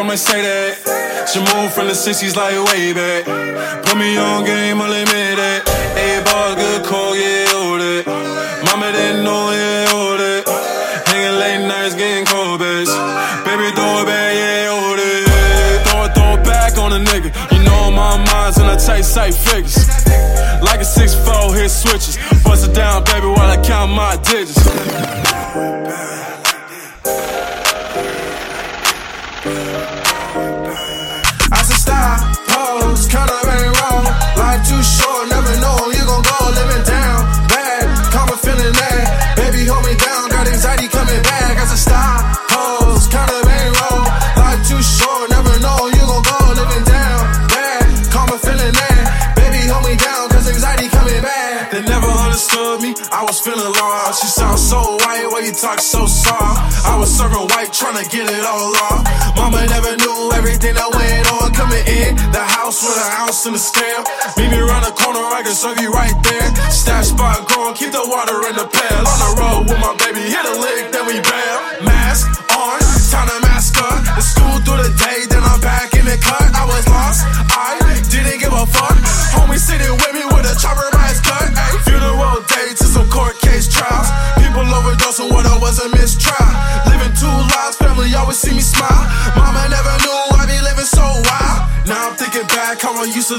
I'ma say that. She moved from the 60s like way back. Put me on game, I'll admit that. A ball, good call, yeah, hold it. Mama didn't know, yeah, hold it. Hanging late nights, getting cold, bitch. Baby, throw it back, yeah, hold it. Throw it, throw it back on a nigga. You know my mind's in a tight sight figures. Get it all off. Mama never knew everything that went on coming in the house with an ounce in the scale. Meet me around the corner, I can serve you right there. Stash spot growing, keep the water in the pail. On the road with my baby, hit a lick, then we bail.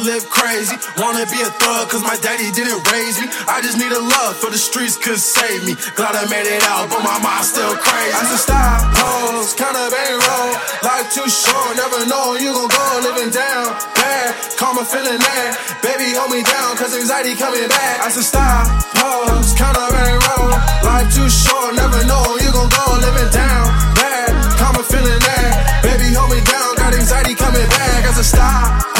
Live crazy. Wanna be a thug cause my daddy didn't raise me. I just need a love for the streets could save me. Glad I made it out, but my mind's still crazy. I said stop, pose, kinda bang roll. Life too short, never know you gon' go living down bad. Karma feeling that, baby hold me down cause anxiety coming back. I said stop, pose, kinda bang roll. Life too short, never know you gon' go living down bad. Karma feeling that, baby hold me down, got anxiety coming back. I said stop,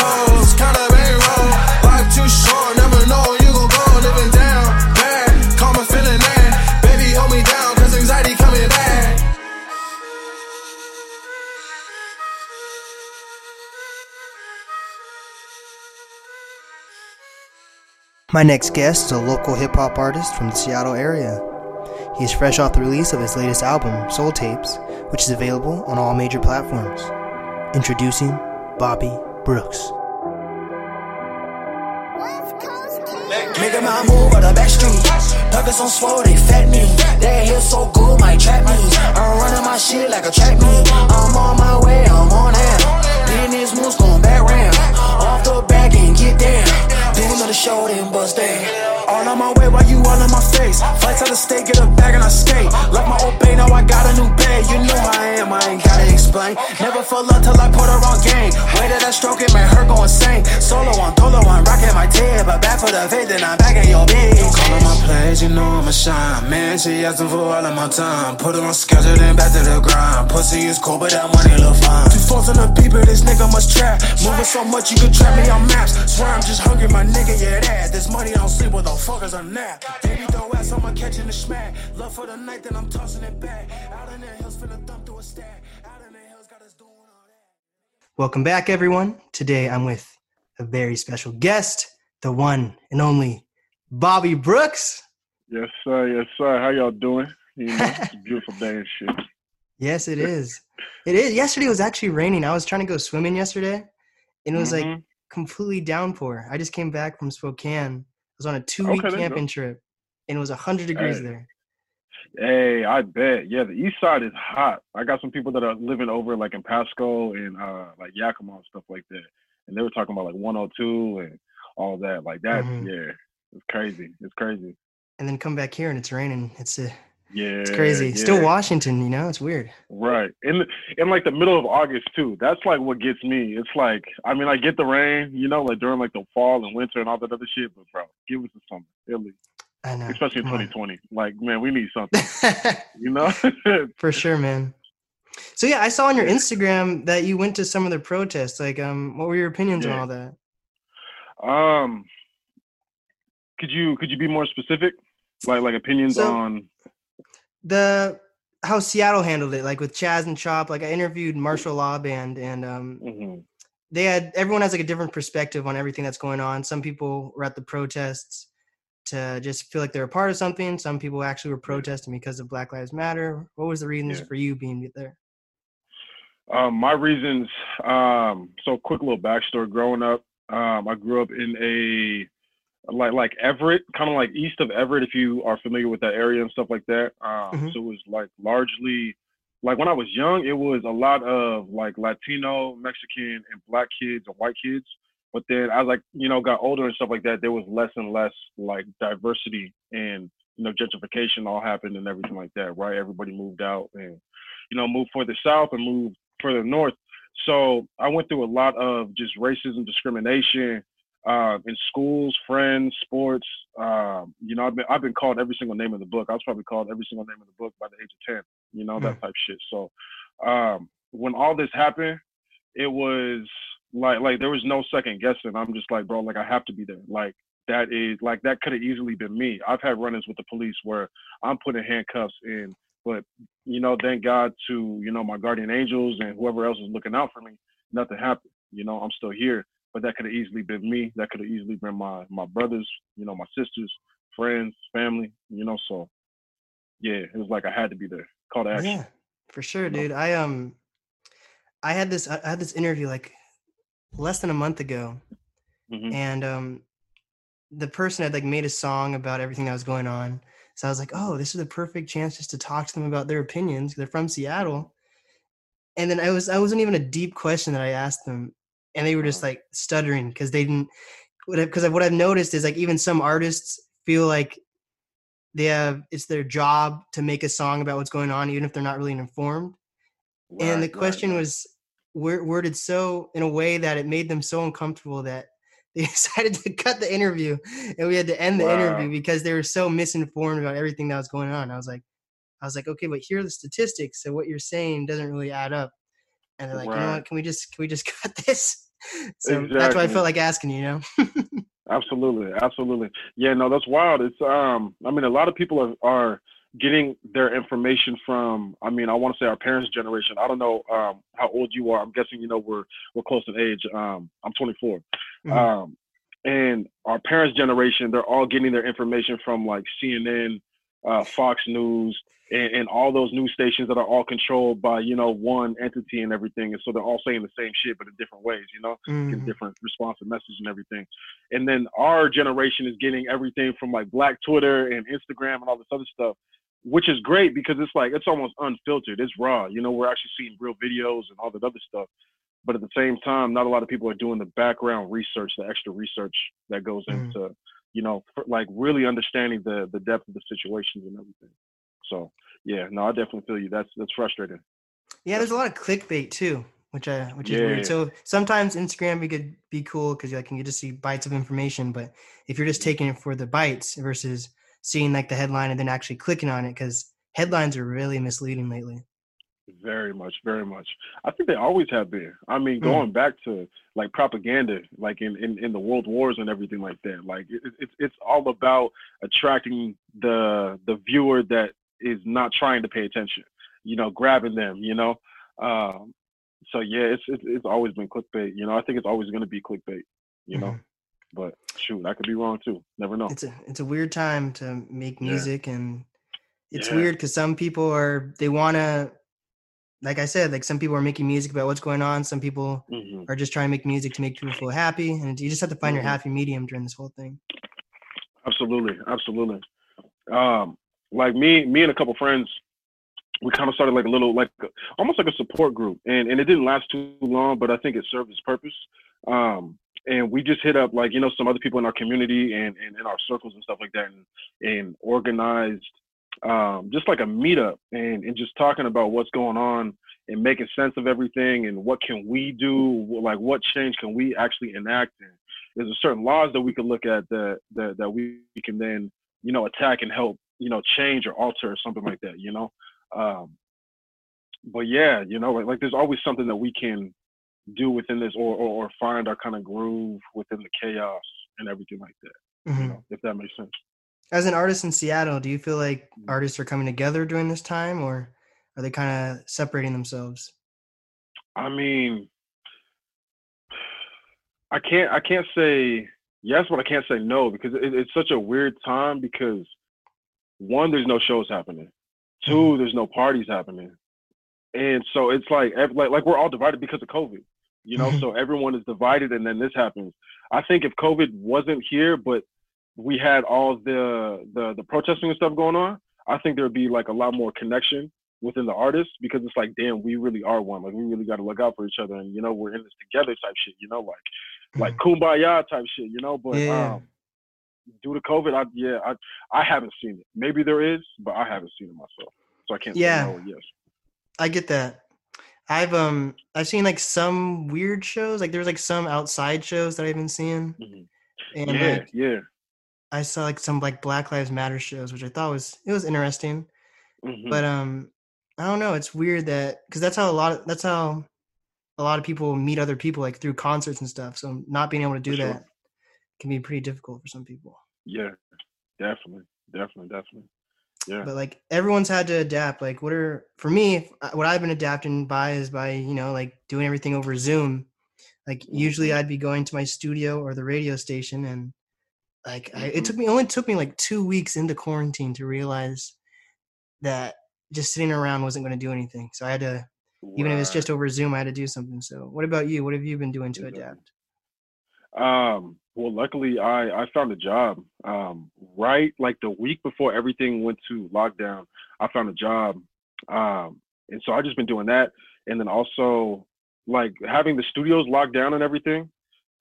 My next guest is a local hip hop artist from the Seattle area. He is fresh off the release of his latest album, Soul Tapes, which is available on all major platforms. Introducing Bobby Brooks. Making my move on the back street. Nuggets on swole, they fat me. That hair so good, might trap me. I'm running my shit like a track me. I'm on my way, I'm on out. Business moves going back round. Off the back and get down. Do another show, then bust down. All on my way while you all in my face. Flights out of state, get a bag and I skate. Left my old bay, now I got a new bed. You know I am, I ain't gotta explain. Never fell love till I put her on game. Way that I stroke it, man, her go insane. Solo on, dolo on, rocking my tail. But back for the faith, then I'm back in your bed. Calling my plays, you know I'ma shine. Man, she asking for all of my time. Put her on schedule, then back to the grind. Pussy is cool, but that money look fine. Two fours on the beeper, this nigga must trap. Moving so much, you can trap me on maps. Swear I'm just hungry, my nigga, yeah, that. This money don't sleep with the fuckers on nap. Baby, throw ass, I'ma catching the smack. Love for the night, then I'm tossing it back. Out in the hills, finna thump through a stack. Out in the hills, got us doing all that. Welcome back, everyone. Today I'm with a very special guest, the one and only Bobby Brooks. Yes, sir. Yes, sir. How y'all doing? You know, it's a beautiful day and shit. Yes, it is. It is. Yesterday was actually raining. I was trying to go swimming yesterday, and it was like Mhm. completely downpour. I just came back from Spokane. Was on a two week Okay, camping trip, and it was 100 degrees Hey. there. Hey, I bet. Yeah, the east side is hot. I got some people that are living over like in Pasco and uh like Yakima and stuff like that. And they were talking about like 102 and all that. Like that, Mhm. yeah. It's crazy. It's crazy. And then come back here and it's raining. It's uh, Yeah. it's crazy. Still. Washington, you know, it's weird. Right. In in like the middle of August too. That's like what gets me. It's like I mean I get the rain, you know, like during like the fall and winter and all that other shit, but bro, give us the summer. Really. I know. Especially in come on. 2020. Like, man, we need something. You know? For sure, man. So yeah, I saw on your Instagram that you went to some of the protests. Like, um, what were your opinions on all that? Um, could you could you be more specific? Like like opinions So- on? The how Seattle handled it, like with Chaz and Chop. Like I interviewed Martial Law Band, and um, Mhm. they had everyone has like a different perspective on everything that's going on. Some people were at the protests. to just feel like they're a part of something. Some people actually were protesting because of Black Lives Matter. What was the reasons Yeah. for you being there? Um, my reasons. Um, so quick little backstory. Growing up, um, I grew up in a like like Everett, kind of like east of Everett, if you are familiar with that area and stuff like that. Um, Mhm. So it was like largely like when I was young, it was a lot of like Latino, Mexican, and black kids and white kids. But then as like you know got older and stuff like that, there was less and less like diversity and you know gentrification all happened and everything like that. Right, everybody moved out and you know moved further south and moved further north. So I went through a lot of just racism, discrimination uh, in schools, friends, sports. Um, you know, I've been I've been called every single name in the book. I was probably called every single name in the book by the age of ten. You know that type shit. So um, when all this happened, it was like like there was no second guessing. I'm just like, bro, like I have to be there. Like that is like that could have easily been me. I've had run-ins with the police where I'm putting handcuffs in, but you know, thank God to you know my guardian angels and whoever else is looking out for me. Nothing happened. You know, I'm still here. But that could have easily been me. That could have easily been my my brothers. You know, my sisters, friends, family. You know, so yeah, it was like I had to be there. Call to action. Yeah, for sure, dude. I um, I had this I had this interview like less than a month ago, Mhm. and um, the person had like made a song about everything that was going on. So I was like, oh, this is the perfect chance just to talk to them about their opinions. They're from Seattle, and then I was I wasn't even a deep question that I asked them, and they were just like stuttering because they didn't. Because what I've noticed is like even some artists feel like they have it's their job to make a song about what's going on, even if they're not really informed and the Right, right, question right. was worded so in a way that it made them so uncomfortable that they decided to cut the interview and we had to end the interview because they were so misinformed about everything that was going on i was like i was like okay but here are the statistics so what you're saying doesn't really add up and they're like you know what can we just can we just cut this so that's why i felt like asking you know Absolutely, absolutely. Yeah, no, that's wild. It's um, I mean, a lot of people are, are getting their information from. I mean, I want to say our parents' generation. I don't know um how old you are. I'm guessing you know we're we're close in age. Um, I'm 24. Mhm. Um, and our parents' generation, they're all getting their information from like CNN, uh, Fox News, and, and all those news stations that are all controlled by you know one entity and everything. And so they're all saying the same shit, but in different ways. You know get Mhm. different responsive message and everything. And then our generation is getting everything from like Black Twitter and Instagram and all this other stuff, which is great because it's like it's almost unfiltered. It's raw. You know, we're actually seeing real videos and all that other stuff. But at the same time, not a lot of people are doing the background research, the extra research that goes Mhm. into, you know, for, like really understanding the the depth of the situations and everything. So yeah, no, I definitely feel you. That's that's frustrating. Yeah, there's a lot of clickbait too, which uh, which is Yeah. weird. So sometimes Instagram we could be cool because like you can just see bites of information, but if you're just taking it for the bites versus seeing like the headline and then actually clicking on it, because headlines are really misleading lately. Very much, very much. I think they always have been. I mean, Mm. going back to like propaganda, like in, in, in the world wars and everything like that. Like it, it- it's it's all about attracting the the viewer that is not trying to pay attention. You know, grabbing them. You know, um, so yeah, it's, it's it's always been clickbait. You know, I think it's always going to be clickbait. You know, Mhm. but shoot, I could be wrong too. Never know. It's a it's a weird time to make Yeah. music, and it's Yeah. weird because some people are they want to, like I said, like some people are making music about what's going on. Some people hmm are just trying to make music to make people feel happy, and you just have to find Mhm. your happy medium during this whole thing. Absolutely, absolutely. Um, like me, me and a couple friends, we kind of started like a little, like almost like a support group, and and it didn't last too long, but I think it served its purpose. Um, and we just hit up like you know some other people in our community and and in our circles and stuff like that, and and organized um, just like a meetup and and just talking about what's going on and making sense of everything and what can we do, like what change can we actually enact? And there's a certain laws that we can look at that that, that we can then you know attack and help you know change or alter or something like that you know? Um but yeah you know like, like there's always something that we can do within this or or, or find our kind of groove within the chaos and everything like that you Mhm. know if that makes sense As an artist in Seattle, do you feel like Mm. artists are coming together during this time, or are they kind of separating themselves? i mean i can't i can't say yes, but I can't say no because it, it's such a weird time because one, there's no shows happening. 2 Mhm. there's no parties happening, and so it's like like like we're all divided because of COVID. You know, Mhm. so everyone is divided, and then this happens. I think if COVID wasn't here, but we had all the the the protesting and stuff going on, I think there'd be like a lot more connection within the artists because it's like, damn, we really are one. Like we really got to look out for each other, and you know, we're in this together type shit. You know, like like kumbaya type shit. You know, but Mm-hmm. Yeah. um, due to COVID, I yeah, I I haven't seen it. Maybe there is, but I haven't seen it myself, so I can't Yeah. no yes. I get that. I've um I've seen like some weird shows. Like there's like some outside shows that I've been seeing, Mhm. and yeah, like yeah. I saw like some like Black Lives Matter shows, which I thought was it was interesting. mhm. But um, I don't know. It's weird that because that's how a lot of that's how a lot of people meet other people like through concerts and stuff. So not being able to do sure. that can be pretty difficult for some people. yeah, definitely, definitely, definitely. Yeah. But like everyone's had to adapt. Like what are for me, uh, what I've been adapting by is by you know like doing everything over Zoom. Like usually Mhm. I'd be going to my studio or the radio station and like I, Mhm. it took me only took me like two weeks into quarantine to realize that just sitting around wasn't going to do anything. So I had to even if it's just over Zoom, I had to do something. So, what about you? What have you been doing to adapt? Um, well, luckily, I I found a job. Um, right like the week before everything went to lockdown, I found a job. Um, and so I just been doing that, and then also like having the studios locked down and everything.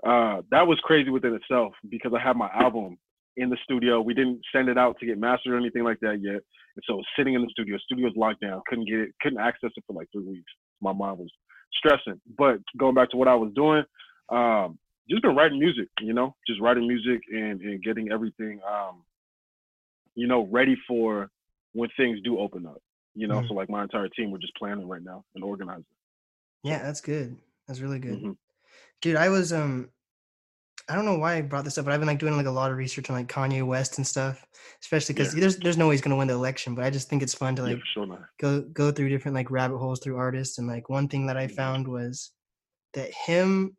Uh, that was crazy within itself because I had my album in the studio. We didn't send it out to get mastered or anything like that yet, and so sitting in the studio. Studios locked down. Couldn't get it. Couldn't access it for like three weeks. My mom was stressing. But going back to what I was doing, um, just been writing music, you know, just writing music and, and getting everything, um, you know, ready for when things do open up, you know. Mhm. So like my entire team, we're just planning right now and organizing. Yeah, that's good. That's really good, Mhm. Dude. I was um, I don't know why I brought this up, but I've been like doing like a lot of research on like Kanye West and stuff, especially because Yeah. there's there's no way he's gonna win the election, but I just think it's fun to like for sure go go through different like rabbit holes through artists and like one thing that I found was that him,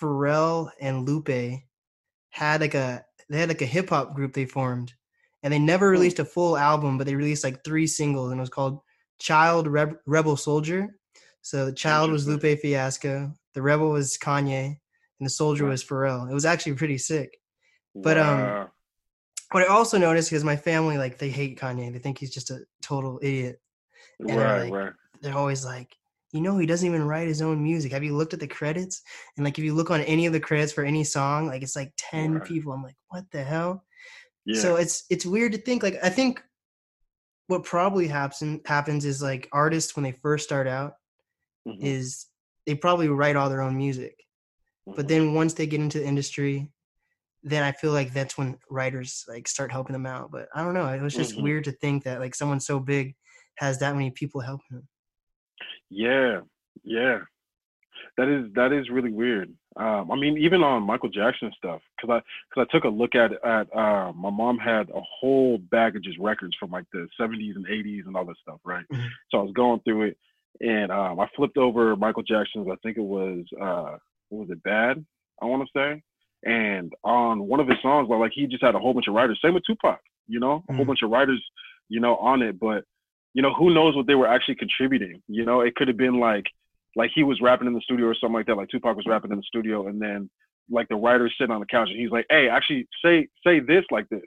Pharrell, and Lupe had like a they had like a hip hop group they formed, and they never Hmm. released a full album, but they released like three singles, and it was called Child Reb- Rebel Soldier. So the child was Lupe Fiasco, the rebel was Kanye, and the soldier was Pharrell. It was actually pretty sick. But, um, What I also noticed because my family like they hate Kanye, they think he's just a total idiot. and they're right, like- right. they're always like, you know, he doesn't even write his own music. Have you looked at the credits? And like, if you look on any of the credits for any song, like it's like ten Right. people. I'm like, what the hell? Yeah. So it's it's weird to think. Like, I think what probably happens happens is like artists when they first start out Mhm, is they probably write all their own music, but then once they get into the industry, then I feel like that's when writers like start helping them out. But I don't know. It was just Mhm. weird to think that like someone so big has that many people helping him. Yeah, yeah. That is that is really weird. Um, I mean, even on Michael Jackson stuff, because I because I took a look at at uh, my mom had a whole bag of just records from like the 70s and 80s and all that stuff, right? Mhm. So I was going through it, and um, I flipped over Michael Jackson's. I think it was uh, what was it, Bad? I want to say. And on one of his songs, like he just had a whole bunch of writers. Same with Tupac, you know, a whole Mhm. bunch of writers, you know, on it. But you know, who knows what they were actually contributing? You know, it could have been like like he was rapping in the studio or something like that. Like Tupac was rapping in the studio, and then like the writer's sitting on the couch, and he's like, "Hey, actually, say say this like this."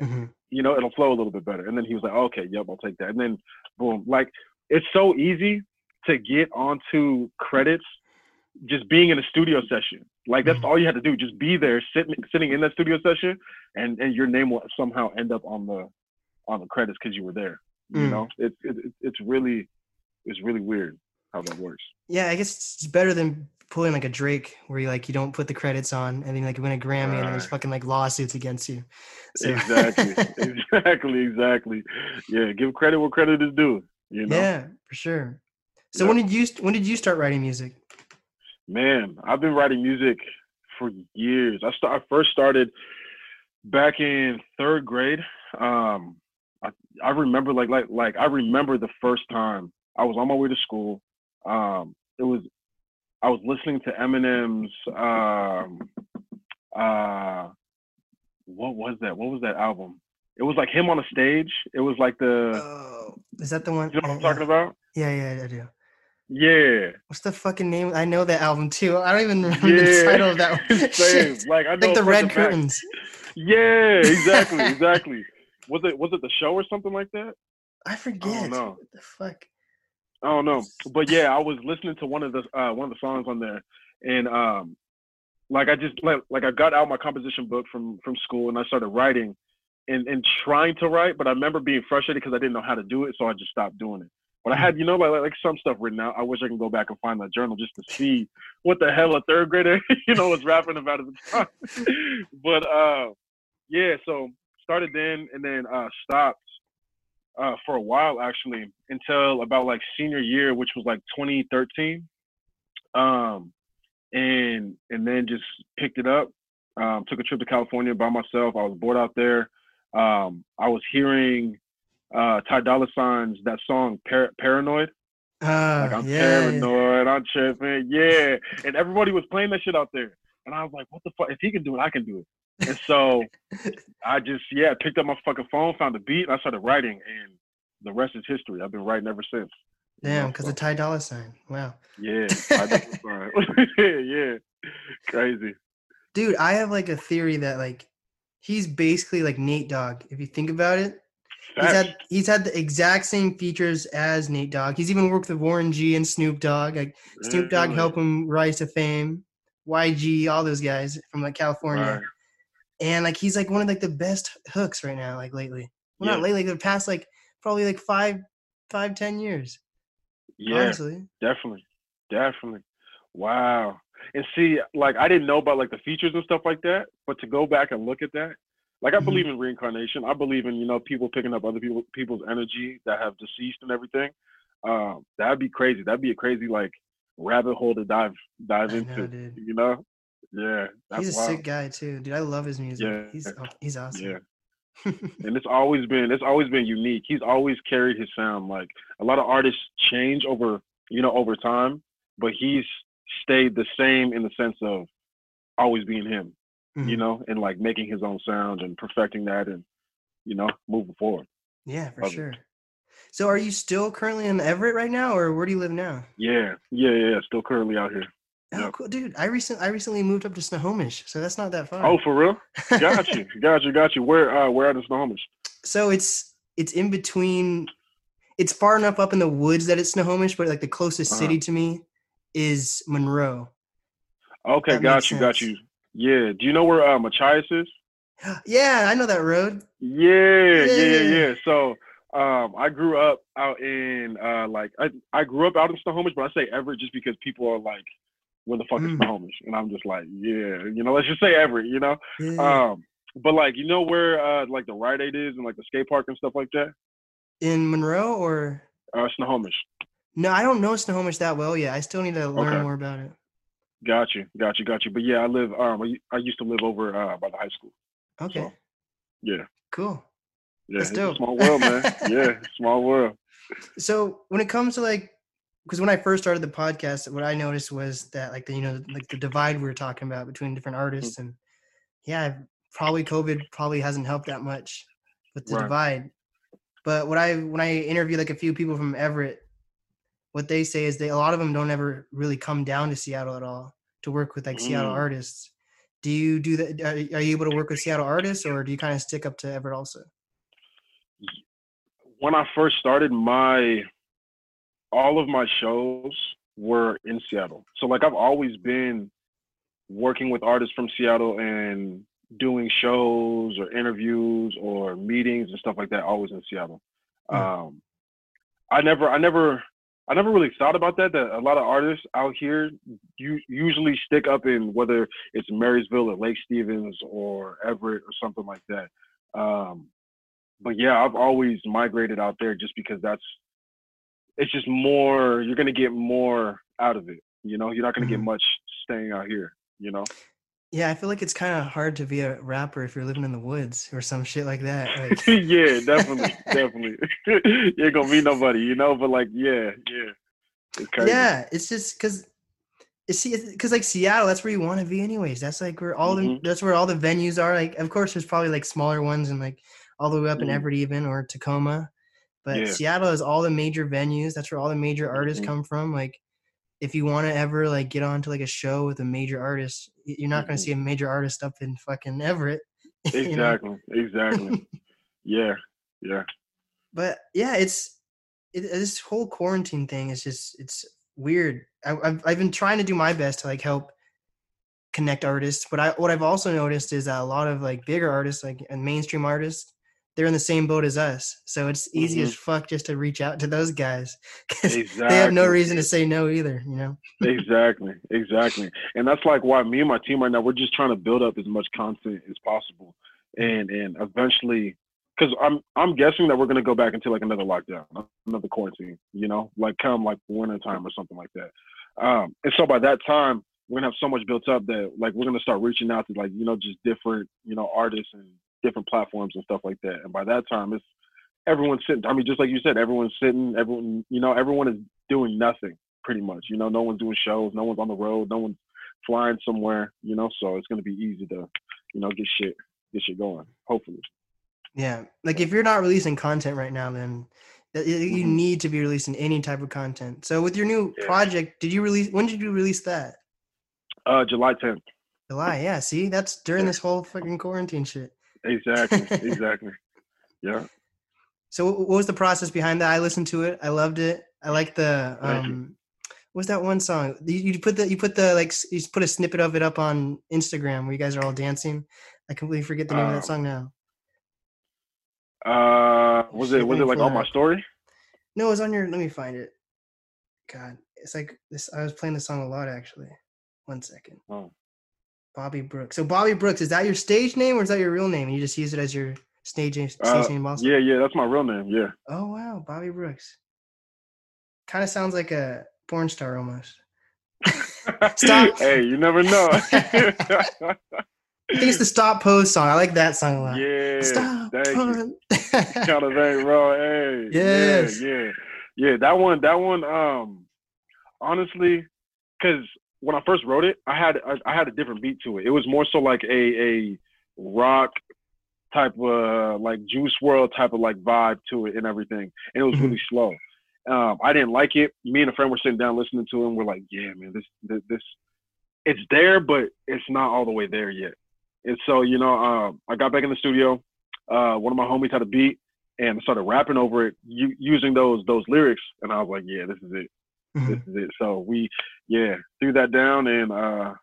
Mhm. You know, it'll flow a little bit better. And then he was like, "Okay, yep, I'll take that." And then boom, like it's so easy to get onto credits just being in a studio session. Like that's Mhm. all you had to do, just be there, sitting sitting in that studio session, and and your name will somehow end up on the on the credits because you were there. You Mm. know, it's it, it's really it's really weird how that works. Yeah, I guess it's better than pulling like a Drake where you like you don't put the credits on and then like win a Grammy and then there's fucking like lawsuits against you. So- Exactly, exactly, exactly. Yeah, give credit where credit is due. You know, Yeah, for sure. So Yeah. when did you when did you start writing music? man, I've been writing music for years. I start, I first started back in third grade. Um, I, I remember like like like I remember the first time I was on my way to school. Um, it was I was listening to Eminem's um, uh, what was that? What was that album? It was like him on a stage. It was like the. Oh, is that the one? You know what I'm yeah. talking about? Yeah, yeah, I do. Yeah. What's the fucking name? I know that album too. I don't even remember the title of that one. Same. Like I know Like the red curtains. Yeah, exactly, exactly. Was it was it the show or something like that? I forget. know. What the fuck? I don't know, but yeah, I was listening to one of the uh, one of the songs on there, and um, like I just like like I got out my composition book from from school and I started writing, and and trying to write, but I remember being frustrated because I didn't know how to do it, so I just stopped doing it. But I had you know like like some stuff written out. I wish I can go back and find that journal just to see what the hell a third grader you know was rapping about at the time. but uh, yeah, so started then and then uh stopped uh, for a while actually until about like senior year, which was like 2013. Um, and and then just picked it up. Um, took a trip to California by myself. I was bored out there. Um, I was hearing uh, Ty Dolla Sign's that song Par- "Paranoid." Uh, Like I'm yeah, paranoid, I'm tripping, yeah. And everybody was playing that shit out there, and I was like, "What the fuck? If he can do it, I can do it." And so I just yeah picked up my fucking phone, found a beat, and I started writing, and the rest is history. I've been writing ever since. Damn, because of Ty Dolla Sign. Wow. yeah, I know, yeah, crazy. Dude, I have like a theory that like he's basically like Nate Dogg. If you think about it, he's had he's had the exact same features as Nate Dogg. He's even worked with Warren G and Snoop Dogg. Like Snoop Dogg Really? helped him rise to fame. YG, all those guys from like California. Right. And like he's like one of like the best hooks right now, like lately. Well, not Yeah. lately, the past like probably like five, five, ten years. Yeah, Honestly. definitely, definitely. Wow. And see, like I didn't know about like the features and stuff like that, but to go back and look at that, like I Mhm. believe in reincarnation. I believe in you know people picking up other people people's energy that have deceased and everything. Um, that'd be crazy. That'd be a crazy like rabbit hole to dive dive into. know. You know? Yeah, that's he's a wild. sick guy too, dude. I love his music. Yeah. He's he's awesome. Yeah. and it's always been it's always been unique. He's always carried his sound. Like a lot of artists change over you know over time, but he's stayed the same in the sense of always being him. You Mhm. know, and like making his own sound and perfecting that, and you know moving forward. Yeah, for Love it. sure. So are you still currently in Everett right now or where do you live now? Yeah, yeah, yeah. Still currently out here. Oh, Yep. cool, dude. I recent I recently moved up to Snohomish, so that's not that far. Oh, for real? Got you, got you, got you. Where uh where are the Snohomish? so it's it's in between. It's far enough up in the woods that it's Snohomish, but like the closest Uh-huh. city to me is Monroe. Okay, That got you, got you. Yeah. Do you know where uh, Machias is? yeah, I know that road. Yeah, yeah, yeah, Yeah. So um, I grew up out in uh, like I, I grew up out in Snohomish, but I say Everett just because people are like, "Where the fuck is Mm. Snohomish?" And I'm just like, "Yeah, you know, let's just say Everett," you know. Yeah. Um, but like, you know where uh, like the Rite Aid is and like the skate park and stuff like that. in Monroe or Uh, Snohomish. No? I don't know Snohomish that well yet. I still need to learn Okay. more about it. Got you, got you, got you. But yeah, I live. Um, I, used to live over uh, by the high school. Okay, Yeah, cool. yeah. That's dope. small world, man. yeah, small world. So when it comes to like, because when I first started the podcast, what I noticed was that like the you know like the divide we were talking about between different artists, and yeah, probably COVID probably hasn't helped that much with the Right. divide. But what I when I interview like a few people from Everett, what they say is they a lot of them don't ever really come down to Seattle at all to work with like Seattle Mm. artists. Do you do that? Are, are you able to work with Seattle artists, or do you kind of stick up to Everett also? when I first started, my all of my shows were in Seattle. So like I've always been working with artists from Seattle and doing shows or interviews or meetings and stuff like that always in Seattle. Um I never I never I never really thought about that that a lot of artists out here you usually stick up in whether it's Marysville or Lake Stevens or Everett or something like that. Um but yeah, I've always migrated out there just because that's it's just more you're gonna get more out of it. You know, you're not gonna get Mhm. much staying out here, you know? Yeah, I feel like it's kind of hard to be a rapper if you're living in the woods or some shit like that. Like, yeah, definitely, definitely. you ain't gonna meet nobody, you know, but like yeah, yeah. It's crazy. yeah, it's just because see, because like Seattle, that's where you want to be, anyways. That's like where all the Mhm. that's where all the venues are. Like, of course, there's probably like smaller ones and like all the way up in Mhm. Everett, even or Tacoma. But Yeah. Seattle has all the major venues. That's where all the major artists Mhm. come from. Like, if you want to ever like get onto like a show with a major artist, you're not going to mm-hmm. see a major artist up in fucking Everett. Exactly. Exactly. yeah. Yeah. but yeah, it's it, this whole quarantine thing is just it's weird. I, I've I've been trying to do my best to like help connect artists, but I what I've also noticed is that a lot of like bigger artists, like and mainstream artists, they're in the same boat as us. So it's easy as fuck just to reach out to those guys because they have no reason to say no either. You know? exactly, exactly. And that's like why me and my team right now we're just trying to build up as much content as possible, and and eventually, because I'm I'm guessing that we're gonna go back into like another lockdown, another quarantine. You know, like come like winter time or something like that. Um, and so by that time, we're gonna have so much built up that like we're gonna start reaching out to like you know just different you know artists and different platforms and stuff like that. And by that time, it's everyone's sitting. I mean, just like you said, everyone's sitting. Everyone, you know, everyone is doing nothing pretty much. You know, no one's doing shows, no one's on the road, no one's flying somewhere. You know, so it's gonna be easy to, you know, get shit get shit going. Hopefully. Yeah. Like if you're not releasing content right now, then you Mhm. need to be releasing any type of content. So with your new Yeah. project, did you release? When did you release that? Uh, July 10th. July. Yeah. See, that's during this whole fucking quarantine shit. Exactly. exactly. Yeah. So what was the process behind that? I listened to it. I loved it. I like the um what's that one song? You, you put the you put the like you put a snippet of it up on Instagram where you guys are all dancing. I completely forget the name of that Um, song now. Uh, was it was it like on my story? No, it was on your let me find it. God, it's like this I was playing the song a lot actually. One second. Oh. Bobby Brooks. So Bobby Brooks, is that your stage name or is that your real name? And You just use it as your stage name, stage Uh, name also? Yeah, yeah, that's my real name. Yeah. Oh wow, Bobby Brooks. Kind of sounds like a porn star almost. Stop. hey, you never know. I think it's the Stop Pose song. I like that song a lot. yeah. Stop. Thank you. Kind of ain't raw. Hey, Yes. yeah, yeah, yeah. That one, that one. Um, honestly, because when I first wrote it, I had I, I had a different beat to it. It was more so like a a rock type of like Juice WRLD type of like vibe to it and everything, and it was really slow. Um, I didn't like it. Me and a friend were sitting down listening to it. and We're like, yeah, man, this this, this it's there, but it's not all the way there yet. And so, you know, um, I got back in the studio. Uh, one of my homies had a beat and I started rapping over it u- using those those lyrics. And I was like, yeah, this is it. Mhm. This is it. So we, yeah, threw that down and uh,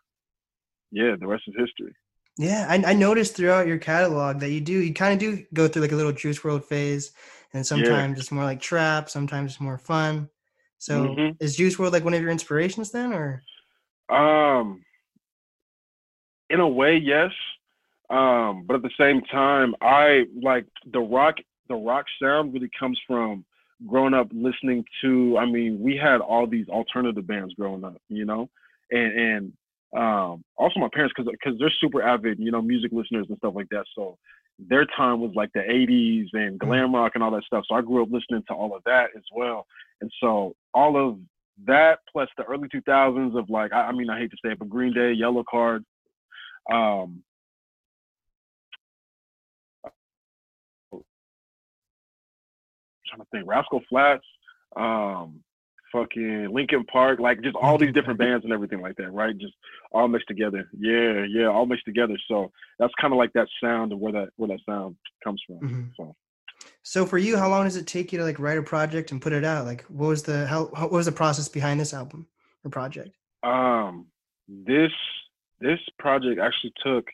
yeah, the rest is history. Yeah, I, I noticed throughout your catalog that you do you kind of do go through like a little Juice WRLD phase, and sometimes it's more like trap, sometimes it's more fun. So Mhm. is Juice WRLD like one of your inspirations then, or Um, in a way, yes. Um, but at the same time, I like the rock. The rock sound really comes from growing up listening to. I mean, we had all these alternative bands growing up, you know, and and um, also my parents because because they're super avid, you know, music listeners and stuff like that. So their time was like the 80s and glam rock and all that stuff. So I grew up listening to all of that as well. And so all of that plus the early 2000s of like, I, I mean, I hate to say it, but Green Day, Yellowcard, um, trying to think, Rascal Flatts, um, fucking Linkin Park, like just all these different bands and everything like that, right? Just all mixed together. Yeah, yeah, all mixed together. So that's kind of like that sound of where that where that sound comes from. Mhm. So so for you, how long does it take you to like write a project and put it out? Like, what was the how, how what was the process behind this album or project? um this this project actually took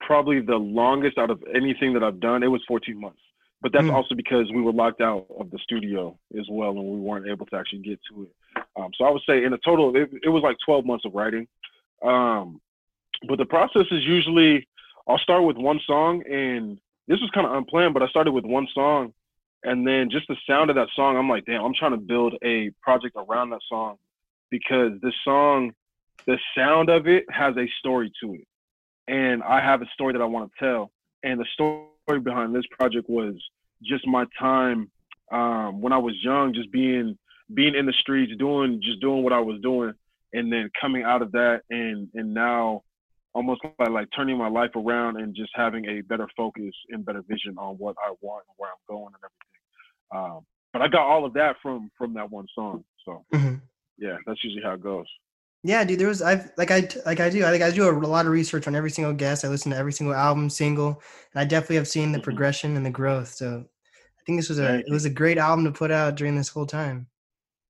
probably the longest out of anything that I've done. It was 14 months. But that's Mm. also because we were locked out of the studio as well and we weren't able to actually get to it. Um, so I would say in a total it, it was like 12 months of writing. Um, but the process is usually I'll start with one song and this was kind of unplanned, but I started with one song and then just the sound of that song, I'm like, damn, I'm trying to build a project around that song because this song, the sound of it has a story to it. And I have a story that I want to tell. And the story behind this project was just my time um, when I was young, just being being in the streets, doing just doing what I was doing, and then coming out of that and and now almost like, like turning my life around and just having a better focus and better vision on what I want and where I'm going and everything. Um, but I got all of that from from that one song. So Mhm. yeah, that's usually how it goes. Yeah, dude. There was I've like I like I do. I think I do a lot of research on every single guest. I listen to every single album, single, and I definitely have seen the Mhm. progression and the growth. So think this was a Thank it was a great album to put out during this whole time.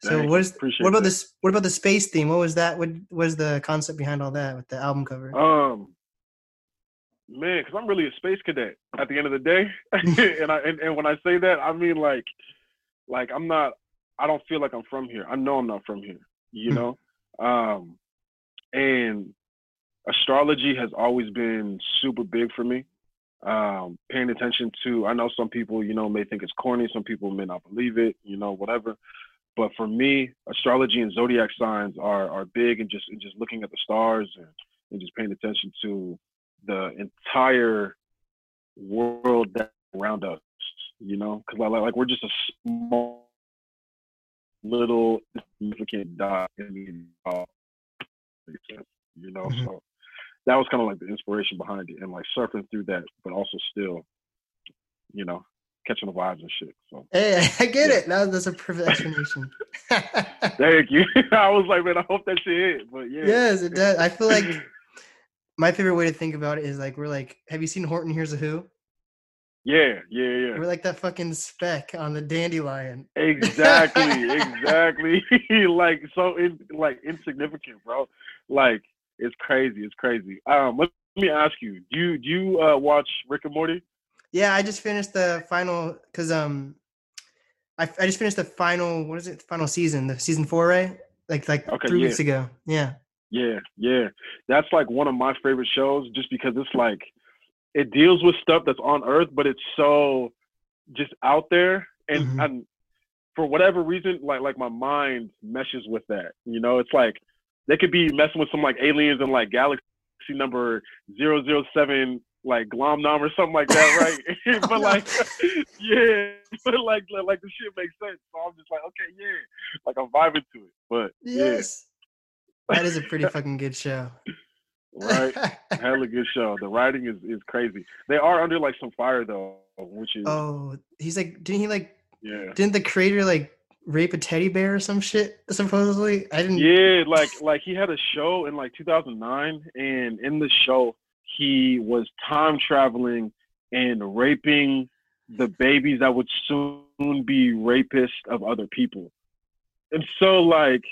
So Thank what Appreciate what about that. this? What about the space theme? What was that? What was the concept behind all that with the album cover? Um, man, because I'm really a space cadet at the end of the day, and I and, and when I say that, I mean like, like I'm not. I don't feel like I'm from here. I know I'm not from here. You Hmm. know, um, and astrology has always been super big for me. Um, paying attention to. I know some people, you know, may think it's corny. Some people may not believe it. You know, whatever. But for me, astrology and zodiac signs are are big, and just and just looking at the stars and, and just paying attention to the entire world that around us. You know, because like, like we're just a small, little, significant dot in the uh, You know, Mhm. so that was kind of like the inspiration behind it, and like surfing through that, but also still, you know, catching the vibes and shit. So Hey, I get Yeah. it. That, that's a perfect explanation. thank you. I was like, man, I hope that shit hit. But yeah. yes, it does. I feel like my favorite way to think about it is like we're like, have you seen Horton Hears a Who? Yeah, yeah, yeah. We're like that fucking speck on the dandelion. Exactly, exactly. like so, in, like insignificant, bro. Like it's crazy. It's crazy. Um, let me ask you: Do you do you uh, watch Rick and Morty? Yeah, I just finished the final because um, I, I just finished the final. What is it? Final season, the season four, right? Like like Okay, three yeah. weeks ago. Yeah. Yeah, yeah. That's like one of my favorite shows, just because it's like it deals with stuff that's on Earth, but it's so just out there, and Mhm. and for whatever reason, like like my mind meshes with that. You know, it's like they could be messing with some like aliens in like galaxy number 007 like Glomnom or something like that, right? but like, yeah, but like, like the shit makes sense. So I'm just like, okay, yeah, like I'm vibing to it. But Yes. That is a pretty fucking good show. yeah, right. Hella good show. The writing is is crazy. They are under like some fire though, which is oh, he's like, didn't he like? yeah. Didn't the creator like rape a teddy bear or some shit? Supposedly, I didn't. Yeah, like like he had a show in like 2009, and in the show he was time traveling and raping the babies that would soon be rapists of other people. And so like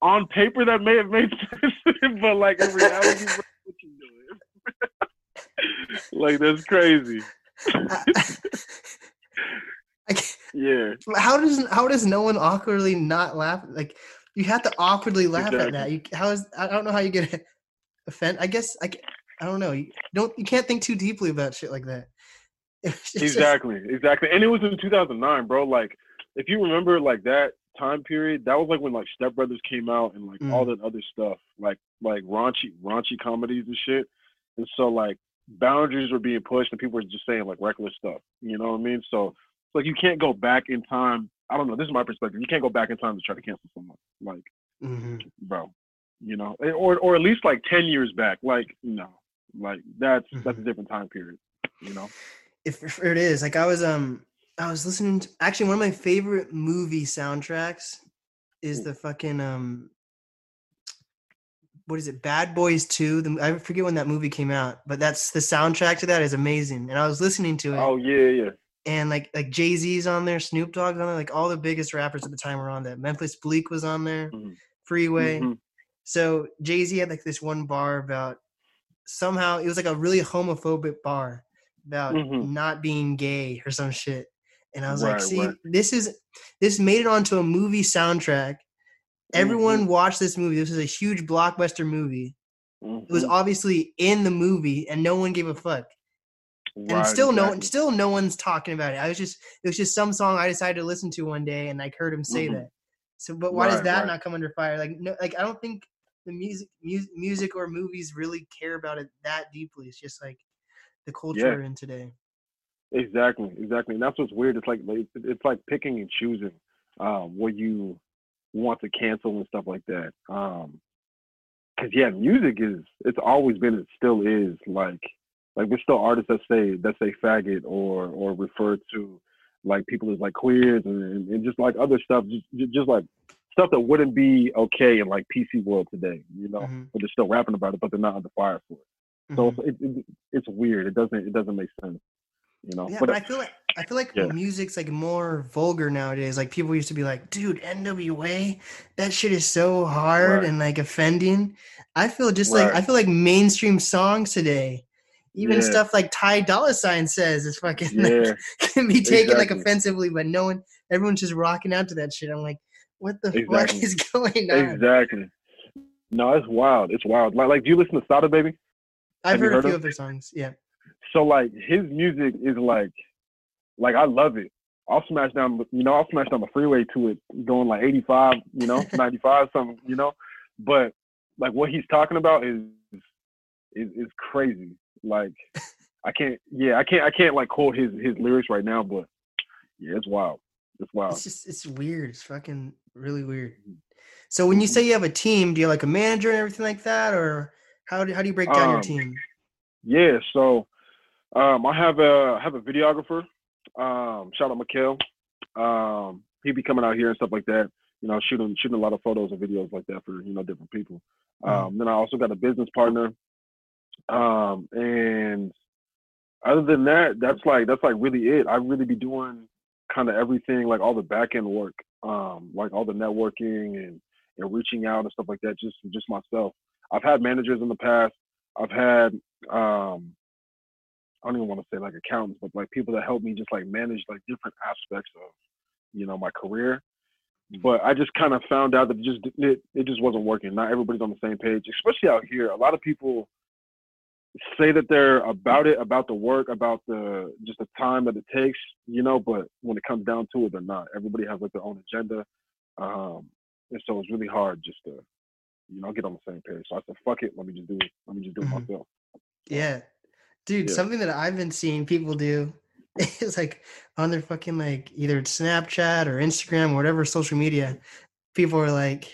on paper that may have made sense, but like in reality, what you doing? like that's crazy. Can't- Yeah. how does how does no one awkwardly not laugh? Like you have to awkwardly laugh at that. You how is I don't know how you get offend. I guess I I don't know. You don't you can't think too deeply about shit like that. It's just- Exactly, exactly. And it was in 2009, bro. Like, if you remember, like that time period, that was like when like Step Brothers came out and like all mm. that other stuff, like like raunchy, raunchy comedies and shit. And so like boundaries were being pushed, and people were just saying like reckless stuff. You know what I mean? So like you can't go back in time. I don't know. This is my perspective. You can't go back in time to try to cancel someone. Like, Mhm. bro, you know, Eh, or or at least like 10 years back. Like, no, like that's that's a different time period. You know. if, if it is like I was um I was listening to actually one of my favorite movie soundtracks is the fucking um what is it Bad Boys 2 the, I forget when that movie came out but that's the soundtrack to that is amazing and I was listening to it Oh yeah, yeah. And like like Jay-Z's on there Snoop Dogg's on there like all the biggest rappers at the time were on that Memphis Bleek was on there Mhm. Freeway Mhm. so Jay Z had like this one bar about somehow it was like a really homophobic bar about Mhm. not being gay or some shit. And I was like, see, right. this is this made it onto a movie soundtrack. Everyone Mm-hmm. watched this movie. This is a huge blockbuster movie. It was Mhm. obviously in the movie, and no one gave a fuck. And Right, still no still no one's talking about it. I was just it was just some song I decided to listen to one day, and like heard him say Mhm. that. So, but why does that right. not come under fire? Like, no, like I don't think the music, mu- music or movies really care about it that deeply. It's just like the culture Yeah. we're in today. Exactly, exactly. And that's what's weird. It's like like, it's like picking and choosing um, what you want to cancel and stuff like that. Um, cause yeah, music is it's always been it still is like like there's still artists that say that say faggot or or refer to like people as like queers and, and just like other stuff just, just like stuff that wouldn't be okay in like PC world today, you know, Mhm. but they're still rapping about it, but they're not under fire for it. So Mhm. it's, it, it, it's weird. It doesn't it doesn't make sense, you know. Yeah, but but I feel like I feel like Yeah. music's like more vulgar nowadays. Like people used to be like, "Dude, NWA, that shit is so hard Right. and like offending." I feel just like I feel like mainstream songs today, even Yeah. stuff like Ty Dolla Sign says is fucking like, can be taken like offensively, but no one, everyone's just rocking out to that shit. I'm like, what the Exactly. fuck is going on? exactly. No, it's wild. It's wild. Like, like, do you listen to Sada Baby? I've heard, heard a few of- of their songs. Yeah. So like his music is like, like I love it. I'll smash down, you know, I'll smash down the freeway to it, going like 85, you know, 95, something, you know. But like what he's talking about is is is crazy. Like I can't, yeah, I can't, I can't like quote his his lyrics right now, but yeah, it's wild. It's wild. It's just it's weird. It's fucking really weird. So when you say you have a team, do you have like a manager and everything like that, or how do how do you break down your Um, team? Yeah, so um, I have a I have a videographer. Um, shout out Mikhail. Um, he'd be coming out here and stuff like that. You know, shooting shooting a lot of photos and videos like that for you know different people. Um, then I also got a business partner. Um, and other than that, that's like that's like really it. I really be doing kind of everything, like all the back end work, um, like all the networking and and reaching out and stuff like that. Just just myself. I've had managers in the past. I've had um I don't even want to say like accountants, but like people that help me just like manage like different aspects of you know my career. But I just kind of found out that it just it, it just wasn't working. Not everybody's on the same page, especially out here. A lot of people say that they're about it, about the work, about the just the time that it takes, you know. But when it comes down to it, they're not. Everybody has like their own agenda, um, and so it's really hard just to you know get on the same page. So I said, "Fuck it, let me just do it. Let me just do it Mhm. myself." Yeah, dude. yeah. Something that I've been seeing people do is like on their fucking like either Snapchat or Instagram or whatever social media. People are like,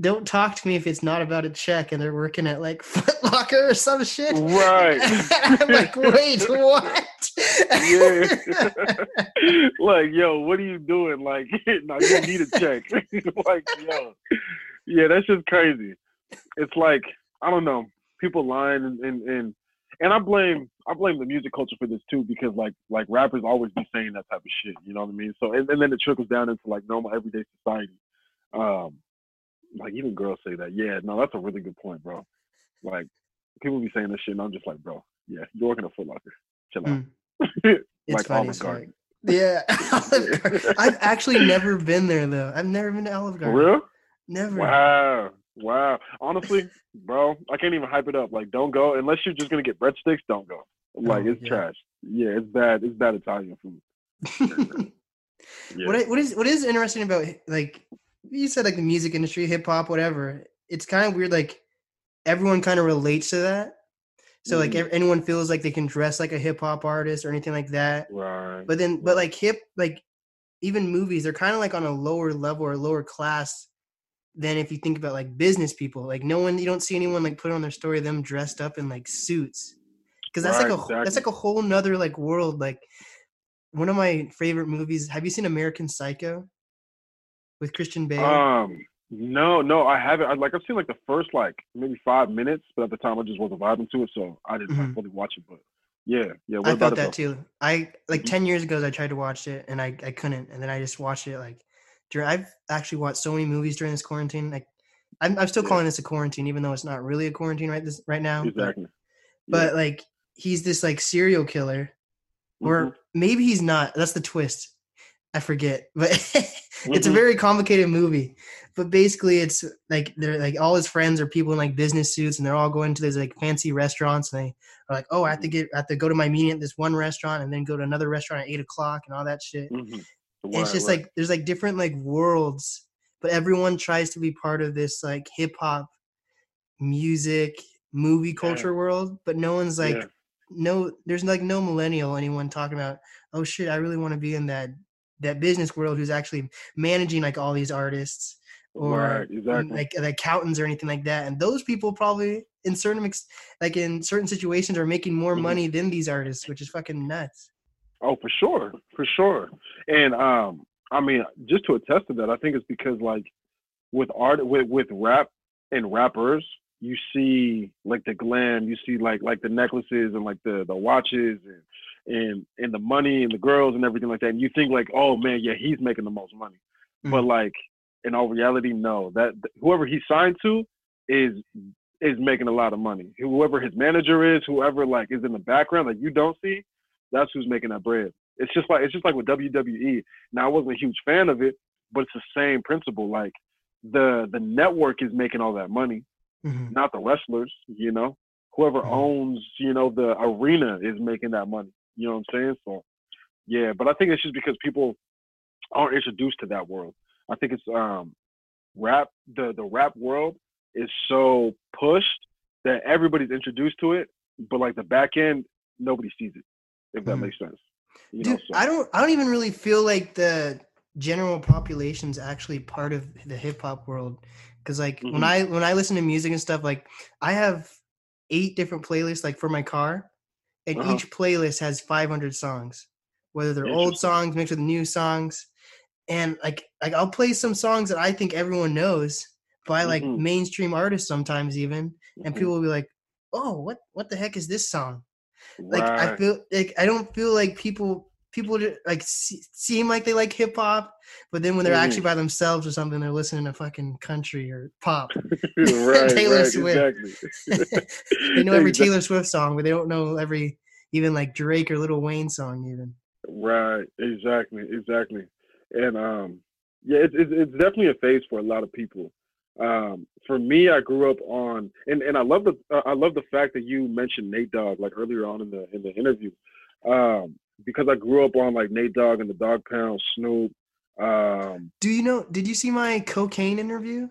"Don't talk to me if it's not about a check," and they're working at like Foot Locker or some shit. Right. I'm like, wait, what? yeah. like, yo, what are you doing? Like, no, you need a check. like, yo, yeah, that's just crazy. It's like I don't know, people lying and and and, and I blame I blame the music culture for this too because like like rappers always be saying that type of shit. You know what I mean? So and, and then it trickles down into like normal everyday society. Um, like even girls say that. Yeah, no, that's a really good point, bro. Like people be saying this shit, and I'm just like, bro, yeah, you're working a Foot Locker. Chill out. Mm. It's like funny Olive Garden. Yeah, Olive Garden. I've actually never been there though. I've never been to Olive Garden. For real? Never. Wow. Wow. Honestly, bro, I can't even hype it up. Like, don't go unless you're just gonna get breadsticks. Don't go. Like, Oh, it's yeah. trash. Yeah, it's bad. It's bad Italian food. Yeah. What i- what is what is interesting about like you said like the music industry, hip hop, whatever. It's kind of weird. Like everyone kind of relates to that. So like Mhm. anyone feels like they can dress like a hip hop artist or anything like that. right. But then, but like hip, like even movies, they're kind of like on a lower level or lower class than if you think about like business people. Like no one, you don't see anyone like put on their story them dressed up in like suits, because that's Right, like a wh- that's like a whole nother like world. Like one of my favorite movies. Have you seen American Psycho with Christian Bale? Um, no, no, I haven't. I, like, I've seen like the first like maybe five minutes, but at the time I just wasn't vibing to it, so I didn't like, Mhm. fully watch it. But yeah, yeah. What I felt that too. I like Mhm. ten years ago I tried to watch it and I, I couldn't, and then I just watched it like during. I've actually watched so many movies during this quarantine. Like I'm, I'm still Yeah. calling this a quarantine, even though it's not really a quarantine right this right now. but- Exactly. But, like he's this like serial killer, or Mhm. maybe he's not. That's the twist. I forget, but it's a Mhm. very complicated movie. But basically, it's like they're like all his friends are people in like business suits, and they're all going to these like fancy restaurants, and they are like, "Oh, I have to get, I have to go to my meeting at this one restaurant, and then go to another restaurant at eight o'clock, and all that shit." Mhm. And it's just like there's like different like worlds, but everyone tries to be part of this like hip hop, music, movie culture world, but no one's like Yeah. no there's like no millennial anyone talking about oh shit i really want to be in that that business world who's actually managing like all these artists or Right, exactly. like the accountants or anything like that. And those people probably in certain like in certain situations are making more Mhm. money than these artists, which is fucking nuts. Oh, for sure, for sure. And um, I mean, just to attest to that, I think it's because like with art, with with rap and rappers, you see like the glam, you see like like the necklaces and like the the watches and and and the money and the girls and everything like that. And you think like, oh man, yeah, he's making the most money. But like in all reality, no. That whoever he signed to is is making a lot of money. Whoever his manager is, whoever like is in the background that you don't see, that's who's making that bread. It's just like it's just like with WWE. Now I wasn't a huge fan of it, but it's the same principle. Like the the network is making all that money, Mhm. not the wrestlers. You know, whoever Mhm. owns you know the arena is making that money. You know what I'm saying? So yeah, but I think it's just because people aren't introduced to that world. I think it's um rap the the rap world is so pushed that everybody's introduced to it, but like the back end, nobody sees it. If that Mhm. makes sense. You know, Dude, so- I don't I don't even really feel like the general population's actually part of the hip hop world. Cause like when Mhm. I when I listen to music and stuff, like I have eight different playlists like for my car, and Uh-huh. each playlist has 500 songs, whether they're old songs mixed with new songs, and like like I'll play some songs that I think everyone knows by like Mhm. mainstream artists sometimes even, and Mhm. people will be like, "Oh, what what the heck is this song?" like I feel like I don't feel like people people like se- seem like they like hip hop, but then when they're actually Mhm. by themselves or something, they're listening to fucking country or pop. right, Taylor right, Swift. exactly. they know every Exactly. Taylor Swift song, but they don't know every even like Drake or Lil Wayne song even. Right, exactly, exactly. And um, yeah, it's it's it's definitely a phase for a lot of people. Um, for me, I grew up on, and, and I love the uh, I love the fact that you mentioned Nate Dogg like earlier on in the in the interview, um, because I grew up on like Nate Dogg and the Dog Pound, Snoop. Um, Do you know? Did you see my Kokane interview?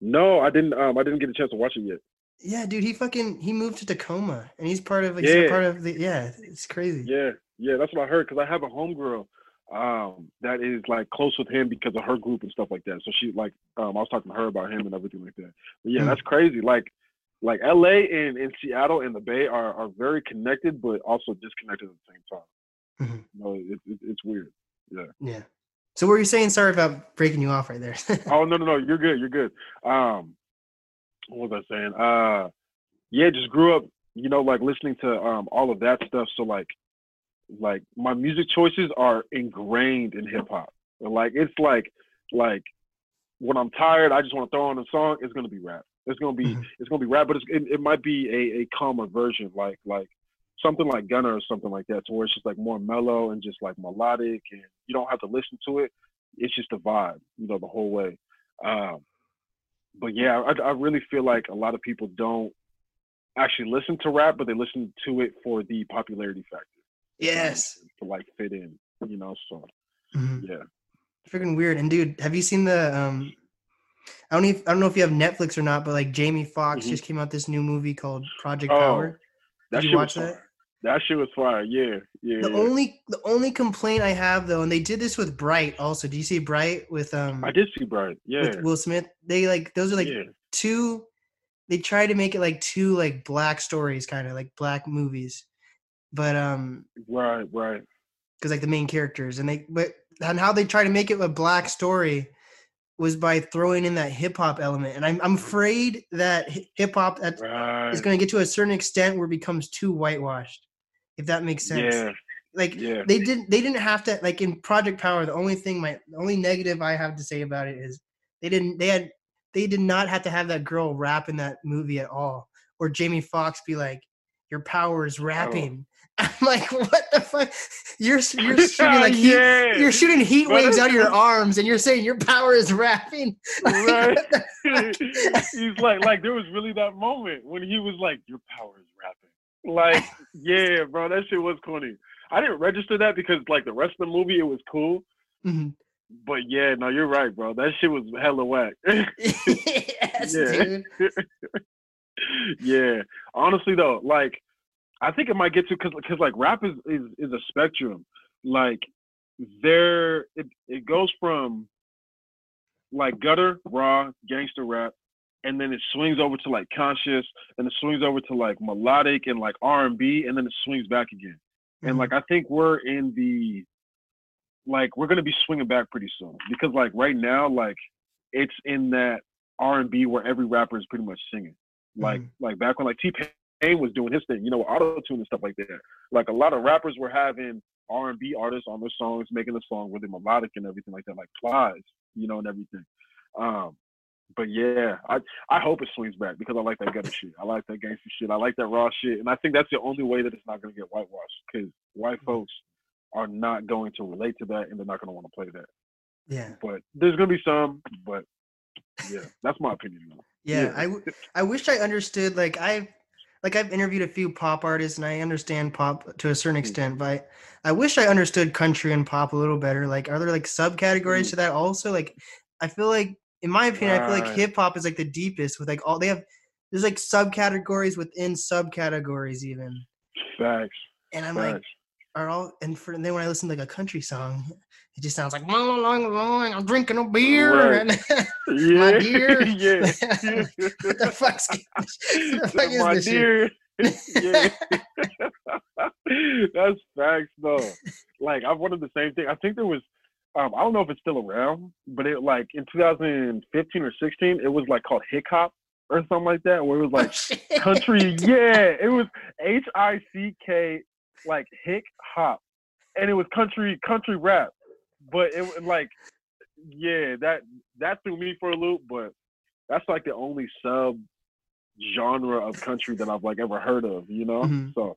no, I didn't. Um, I didn't get a chance to watch it yet. Yeah, dude, he fucking he moved to Tacoma and he's part of he's Yeah. part of the yeah, it's crazy. Yeah, yeah, that's what I heard because I have a homegirl um that is like close with him because of her group and stuff like that. So she like um I was talking to her about him and everything like that. But yeah, Hmm. that's crazy. Like like LA and, and Seattle and the Bay are, are very connected but also disconnected at the same time. Mhm. You know, it, it, it's weird. Yeah. Yeah. So what were you saying? Sorry about breaking you off right there. Oh no no no, you're good, you're good. Um what was I saying? Uh yeah, just grew up, you know, like listening to um all of that stuff. So like like my music choices are ingrained in hip hop. Like it's like like when I'm tired, I just want to throw on a song, it's gonna be rap. It's gonna be Mhm. it's gonna be rap, but it's, it, it might be a, a calmer version, like like something like Gunna or something like that, to where it's just like more mellow and just like melodic, and you don't have to listen to it. It's just a vibe, you know, the whole way. Um, but yeah, I, I really feel like a lot of people don't actually listen to rap, but they listen to it for the popularity factor yes. to like fit in, you know. So Mhm. yeah, Freaking weird. And dude, have you seen the um I don't even, I don't know if you have Netflix or not, but like Jamie Foxx Mhm. just came out this new movie called Project Oh, Power. that Did you watch that? That shit was fire. Yeah, yeah. The yeah. only the only complaint I have though, and they did this with Bright also. Do you see Bright with um I did see Bright. Yeah, with Will Smith? They like those are like yeah. two they try to make it like two like black stories kind of like black movies. But um Right, right. because like the main characters and they but and how they try to make it a black story was by throwing in that hip hop element and I'm I'm afraid that hip hop is going to get to a certain extent where it becomes too whitewashed if that makes sense. Yeah, like yeah. they didn't they didn't have to like in Project Power the only thing my the only negative I have to say about it is they didn't they had they did not have to have that girl rap in that movie at all or Jamie Foxx be like your power is oh. rapping I'm like what the fuck you're you're shooting like heat, yeah. you're shooting heat waves out of your arms and you're saying your power is rapping Like, Right. He's like, like there was really that moment when he was like, "Your power is rapping." Like, yeah, bro, that shit was corny. I didn't register that because like the rest of the movie, it was cool. Mhm. But yeah, no, you're right, bro. That shit was hella whack. yes Yeah. dude yeah. Honestly though, like I think it might get to because because like rap is, is is a spectrum. Like there, it it goes from like gutter, raw, gangster rap, and then it swings over to like conscious, and it swings over to like melodic and like R and B, and then it swings back again. And Mhm. like I think we're in the like we're gonna be swinging back pretty soon because like right now like it's in that R and B where every rapper is pretty much singing. Like Mhm. like back when like T was doing his thing, you know, auto tune and stuff like that. Like a lot of rappers were having R and B artists on their songs, making the song with it melodic and everything like that, like Plies, you know, and everything. Um, but yeah, I I hope it swings back because I like that gutter shit. I like that gangster shit. I like that raw shit, and I think that's the only way that it's not gonna get whitewashed because white folks are not going to relate to that, and they're not gonna want to play that. yeah. But there's gonna be some, but yeah, that's my opinion. Yeah, Yeah. I, w- I wish I understood like I've like I've interviewed a few pop artists and I understand pop to a certain Mm. extent, but I wish I understood country and pop a little better. Like are there like subcategories Mm. to that also? Like I feel like in my opinion, I feel like hip hop is like the deepest with like all they have there's like subcategories within subcategories even. Facts. And I'm like are all and for and then when I listen to like a country song, it just sounds like "Long, long, long, I'm drinking a beer Right. and yeah. dear. yeah. what the fuck's the fuck is my this dear. yeah. That's facts though. Like I've wanted the same thing. I think there was um I don't know if it's still around, but it like in 2015 or 16, it was like called Hick Hop or something like that, where it was like Shit. country. yeah, it was H I C K like Hick Hop, and it was country country rap. But it was like, yeah, that that threw me for a loop. But that's like the only sub genre of country that I've like ever heard of. You know, Mhm. so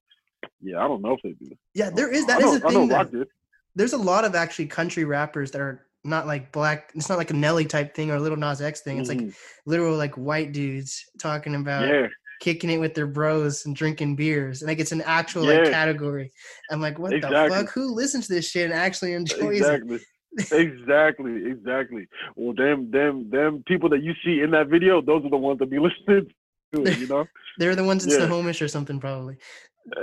yeah, I don't know if they do. Yeah, there is I that know, is a I thing. That, there's a lot of actually country rappers that are not like black. It's not like a Nelly type thing or a Lil Nas X thing. It's like Mhm. literal like white dudes talking about yeah, kicking it with their bros and drinking beers, and like it's an actual like category. I'm like, what the fuck? Who listens to this shit and actually enjoys it? exactly. exactly, exactly. Well, them, them, them people that you see in that video, those are the ones that be listening to it, you know? They're the ones in Yeah. Snohomish or something, probably.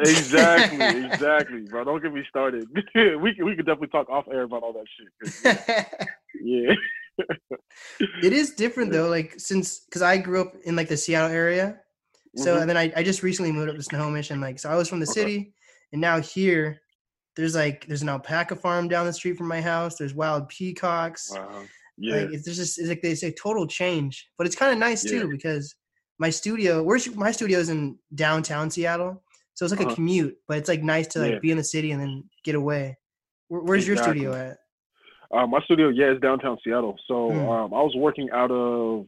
exactly, exactly, bro. Don't get me started. we can, we could definitely talk off air about all that shit. Yeah, it is different though, like since because I grew up in like the Seattle area, so Mhm. and then I, I just recently moved up to Snohomish and like so I was from the Okay. city, and now here, there's like there's an alpaca farm down the street from my house. There's wild peacocks. wow. Yeah, Like it's there's just it's like it's a total change, but it's kind of nice Yeah. too because my studio, where's my studio is in downtown Seattle, so it's like a Uh-huh. commute, but it's like nice to like Yeah. be in the city and then get away. Where, where's your studio at? uh, my studio, yeah, is downtown Seattle. So Hmm. um, I was working out of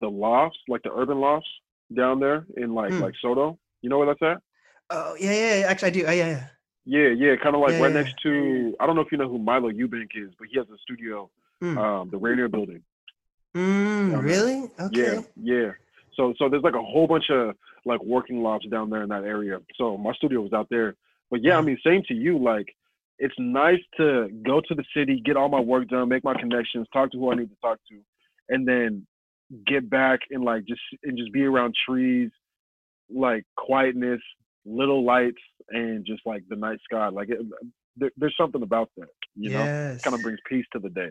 the lofts, like the urban lofts down there in like Hmm. like SoDo. You know where that's at? Oh yeah, yeah, yeah, actually I do. Oh, yeah, yeah. Yeah, yeah, kind of like Yeah, right yeah. next to. I don't know if you know who Milo Eubank is, but he has a studio, Hmm. um, the Rainier Building. Mm, really? Okay. Yeah, yeah. So so there's like a whole bunch of like working lofts down there in that area. So my studio was out there. But yeah, I Mhm. mean, same to you. Like, it's nice to go to the city, get all my work done, make my connections, talk to who I need to talk to, and then get back and like just and just be around trees, like quietness, little lights, and just like the night sky. Like, it, there, there's something about that. You know, kind of brings peace to the day.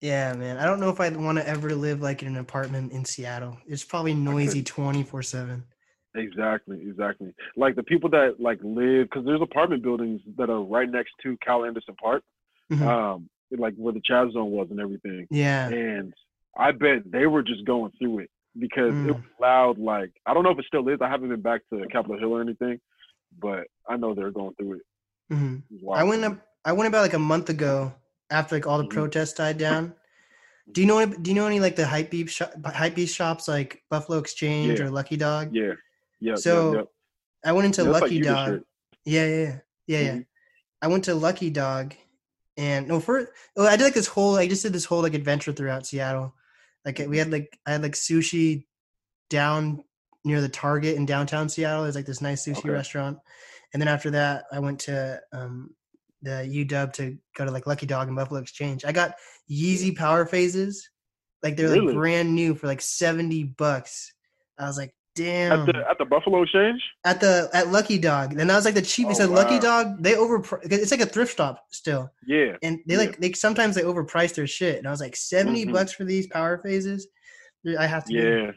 Yeah, man. I don't know if I'd want to ever live like in an apartment in Seattle. It's probably noisy twenty four seven. Exactly, exactly. Like the people that like live, because there's apartment buildings that are right next to Cal Anderson Park, Mhm. um, like where the Chaz Zone was and everything. Yeah. And I bet they were just going through it because Mm. it was loud. Like I don't know if it still is. I haven't been back to Capitol Hill or anything, but I know they're going through it. hmm It's I went up. I went about like a month ago after like all the Mhm. protests died down. Do you know? Any, do you know any like the hype beef shop, hype beef shops like Buffalo Exchange Yeah. or Lucky Dog? Yeah, yeah. So, yep, I went into. That's like Lucky Dog. Yeah, yeah, yeah, yeah, yeah. Mhm. I went to Lucky Dog, and no, for oh, I did like this whole. I just did this whole like adventure throughout Seattle. Like we had like I had like sushi down near the Target in downtown Seattle. There's like this nice sushi Okay. restaurant, and then after that, I went to um the UW to go to like Lucky Dog and Buffalo Exchange. I got Yeezy Power Phases, like they're Really? like brand new for like seventy bucks. I was like, Damn. At the at the Buffalo Exchange. at the at Lucky Dog, and that was like the cheapest. Oh, at Lucky. Dog, they over it's like a thrift shop still, Yeah. and they Yeah. like they sometimes they overprice their shit. And I was like 70 Mhm. bucks for these power phases. I have to. Yeah.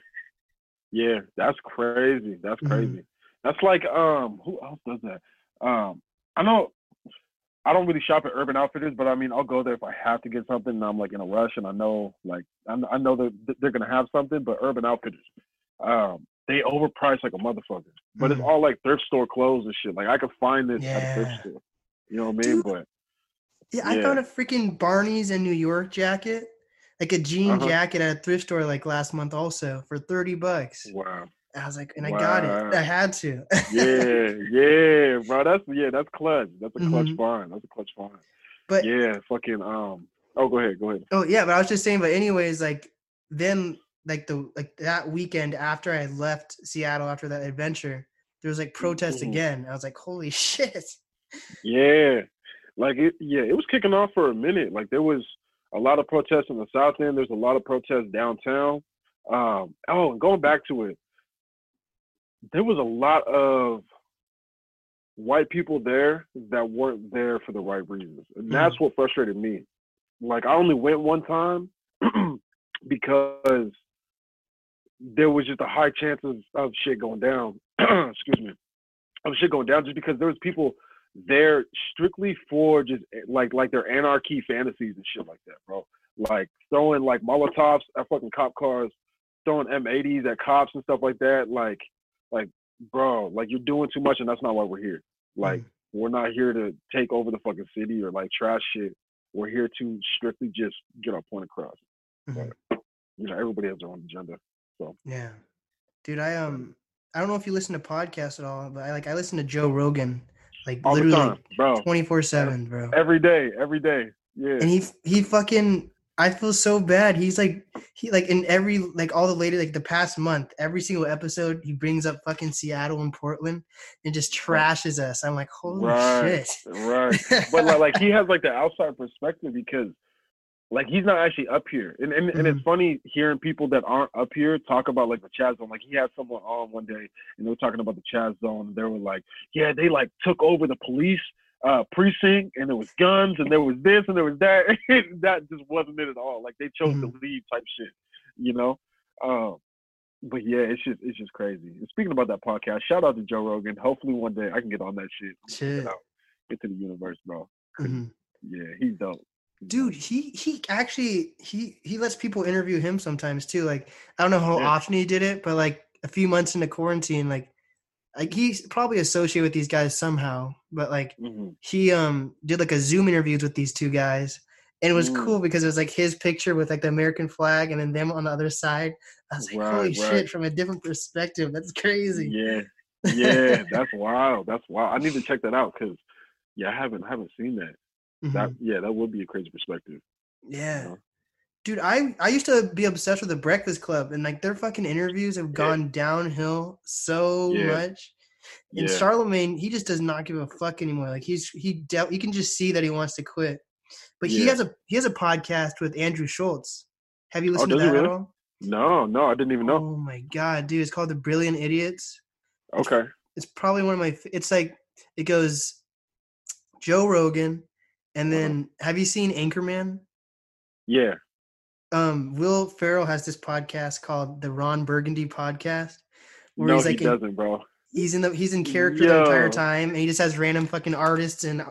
Yeah. That's crazy. That's Mhm. crazy. That's like um who else does that? Um I know I don't really shop at Urban Outfitters, but I mean I'll go there if I have to get something and I'm like in a rush and I know like I kn- I know that they're gonna have something, but Urban Outfitters, um, they overprice like a motherfucker. But it's Mhm. all like thrift store clothes and shit. Like I could find this at a thrift store. You know what I mean? But Yeah, I Yeah. found a freaking Barney's in New York jacket, like a jean Uh-huh. jacket at a thrift store like last month also for 30 bucks. wow. I was like, and I got it. I had to. Yeah, yeah, bro. That's yeah, that's clutch. That's a clutch Mhm. find. That's a clutch find. but Yeah, fucking um. Oh, go ahead, go ahead. Oh yeah, but I was just saying. But anyways, like then like the like that weekend after I left Seattle after that adventure, there was like protests Mhm. again. I was like, holy shit. Yeah, like it. Yeah, it was kicking off for a minute. Like there was a lot of protests in the South End. There's a lot of protests downtown. Um. Oh, and going back to it, there was a lot of white people there that weren't there for the right reasons, and that's what frustrated me. Like I only went one time because there was just a high chance of, of shit going down. Excuse me, of shit going down just because there was people there strictly for just eh, like like their anarchy fantasies and shit like that, bro. Like throwing like Molotovs at fucking cop cars, throwing M80s at cops and stuff like that. Like like bro, like you're doing too much and that's not why we're here. Like Mm. we're not here to take over the fucking city or like trash shit. We're here to strictly just get our point across. Mhm. You know, everybody has their own agenda. Yeah, dude. I um, I don't know if you listen to podcasts at all, but I like I listen to Joe Rogan, like All literally time, bro. twenty four seven, bro. Every day, every day. Yeah. and he he fucking I feel so bad. He's like he like in every like all the later like the past month, every single episode he brings up fucking Seattle and Portland and just trashes us. I'm like, holy Right. shit. Right. but like, like he has like the outside perspective because like he's not actually up here. And and, and it's funny hearing people that aren't up here talk about like the Chaz zone. Like he had someone on one day and they were talking about the Chaz zone and they were like yeah they like took over the police uh precinct and there was guns and there was this and there was that. That just wasn't it at all. Like they chose to leave type shit you know? Um but yeah it's just it's just crazy. And speaking about that podcast shout out to Joe Rogan. Hopefully one day I can get on that shit Shit. Get out. get to the universe bro. Mhm. yeah he's dope Dude, he he actually he he lets people interview him sometimes too. Like I don't know how Yeah. often he did it, but like a few months into quarantine, like like he's probably associated with these guys somehow. But like hmm he um did like a Zoom interviews with these two guys, and it was Mm. cool because it was like his picture with like the American flag, and then them on the other side. I was like, Right, holy right. shit, from a different perspective. That's crazy. Yeah, yeah, that's wild. That's wild. I need to check that out because yeah, I haven't haven't seen that. That Mhm. yeah, that would be a crazy perspective. Yeah. know? Dude, I I used to be obsessed with the Breakfast Club, and like their fucking interviews have gone downhill so Yeah. much. And Yeah. Charlemagne, he just does not give a fuck anymore. Like he's he de- you can just see that he wants to quit. But he has a he has a podcast with Andrew Schulz. Have you Oh, listened to does he that at all? No, no, I didn't even know. Oh my god, dude! It's called The Brilliant Idiots. Okay. It's probably one of my. It's like it goes Joe Rogan, and Uh-huh. then have you seen Anchorman? Yeah. Um, Will Ferrell has this podcast called the Ron Burgundy Podcast, where No, he's like in, doesn't, bro. he's in the he's in character the entire time, and he just has random fucking artists and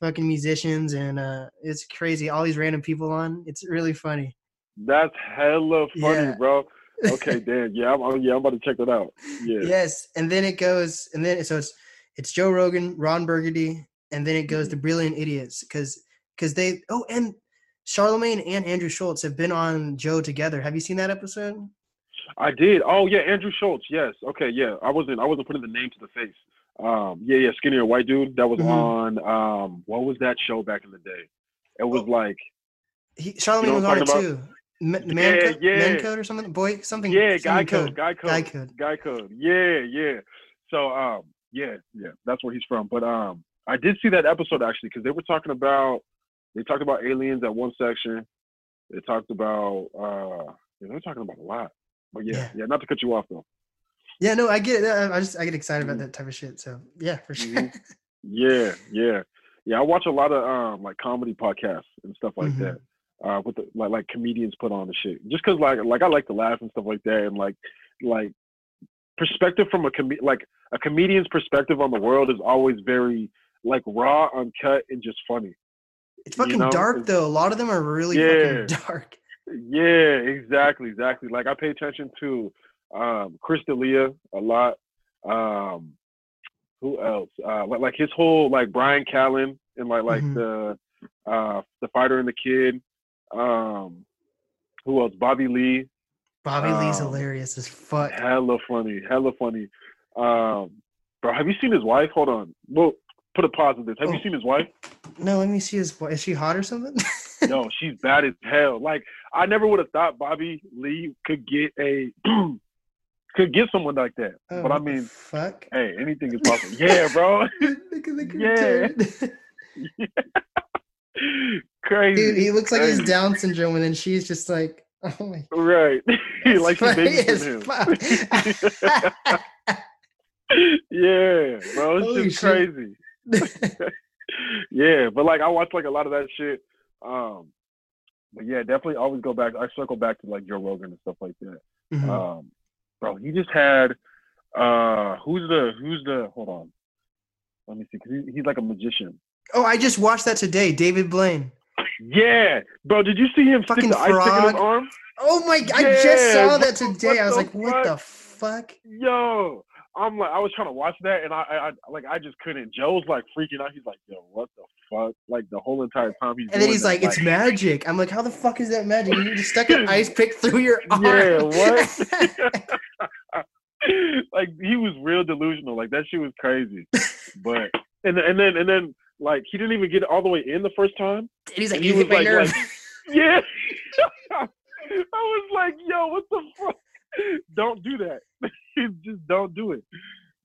fucking musicians, and uh, it's crazy. All these random people on. It's really funny. That's hella funny, Yeah. bro. Okay, damn. Yeah, I'm, yeah, I'm about to check that out. Yeah. Yes, and then it goes, and then so it's it's Joe Rogan, Ron Burgundy, and then it goes to Brilliant Idiots because because they oh and Charlemagne and Andrew Schulz have been on Joe together. Have you seen that episode? I did. Oh yeah, Andrew Schulz. Yes. Okay. Yeah. I wasn't. I wasn't putting the name to the face. Um. Yeah. Yeah. Skinnier white dude. That was Mhm. on. Um. What was that show back in the day? It was Oh. like. He, Charlemagne know was on it too. Ma- Yeah, man, code, yeah. man code or something. Boy, something. Yeah, something guy code, guy code, Guy code. guy code. Yeah, yeah. So, um, yeah, yeah, that's where he's from. But um, I did see that episode actually because they were talking about they talked about aliens at one section. They talked about uh, yeah, they were talking about a lot. But yeah, Yeah. yeah, not to cut you off though. Yeah, no, I get it. I just I get excited about that type of shit. So yeah, for sure. Mhm. Yeah, yeah, yeah. I watch a lot of um like comedy podcasts and stuff like Mhm. that. Uh, with the like like comedians put on the shit. Just cause like like I like to laugh and stuff like that, and like like perspective from a com like a comedian's perspective on the world is always very like raw, uncut, and just funny. It's You fucking know, dark though. A lot of them are really Yeah. fucking dark. Yeah, exactly, exactly. Like I pay attention to um Chris D'Elia a lot. Um who else? Uh like, like his whole like Brian Callen and like like Mhm. the uh the fighter and the kid. Um who else? Bobby Lee. Bobby Lee's Um, hilarious as fuck. Hella funny, hella funny. Um bro, have you seen his wife? Hold on. Well, put a pause on this. Have you Oh. seen his wife? No, let me see his. Wife. Is she hot or something? no, she's bad as hell. Like I never would have thought Bobby Lee could get a could get someone like that. Oh, but I mean, fuck. hey, anything is possible. yeah, bro. the Yeah. Crazy. Dude, he looks like he's. Down syndrome, and then she's just like, oh my. Right. like she funny as babysitting him. yeah, bro. It's Holy just shit. crazy. yeah, but like I watch like a lot of that shit. Um but yeah, definitely always go back. I circle back to like Joe Rogan and stuff like that. Mhm. Um, bro, he just had uh, who's the who's the hold on, let me see, 'cause he, he's like a magician. oh, I just watched that today. David Blaine. Yeah, bro, did you see him Fucking stick the ice in his frog. arm? Oh my! I just saw that today. I was like, what the fuck? Yo, I'm like, I was trying to watch that, and I, I, like, I just couldn't. Joe's like freaking out. He's like, yo, what the fuck? Like the whole entire time he's. And then he's that, like, "It's magic." I'm like, "How the fuck is that magic? You just stuck an ice pick through your arm." Yeah, what? like he was real delusional. Like that shit was crazy. But and and then and then like he didn't even get all the way in the first time. and he's like, And "You he was like, nerve." like yeah. I was like, yo, what the fuck? Don't do that. Just don't do it.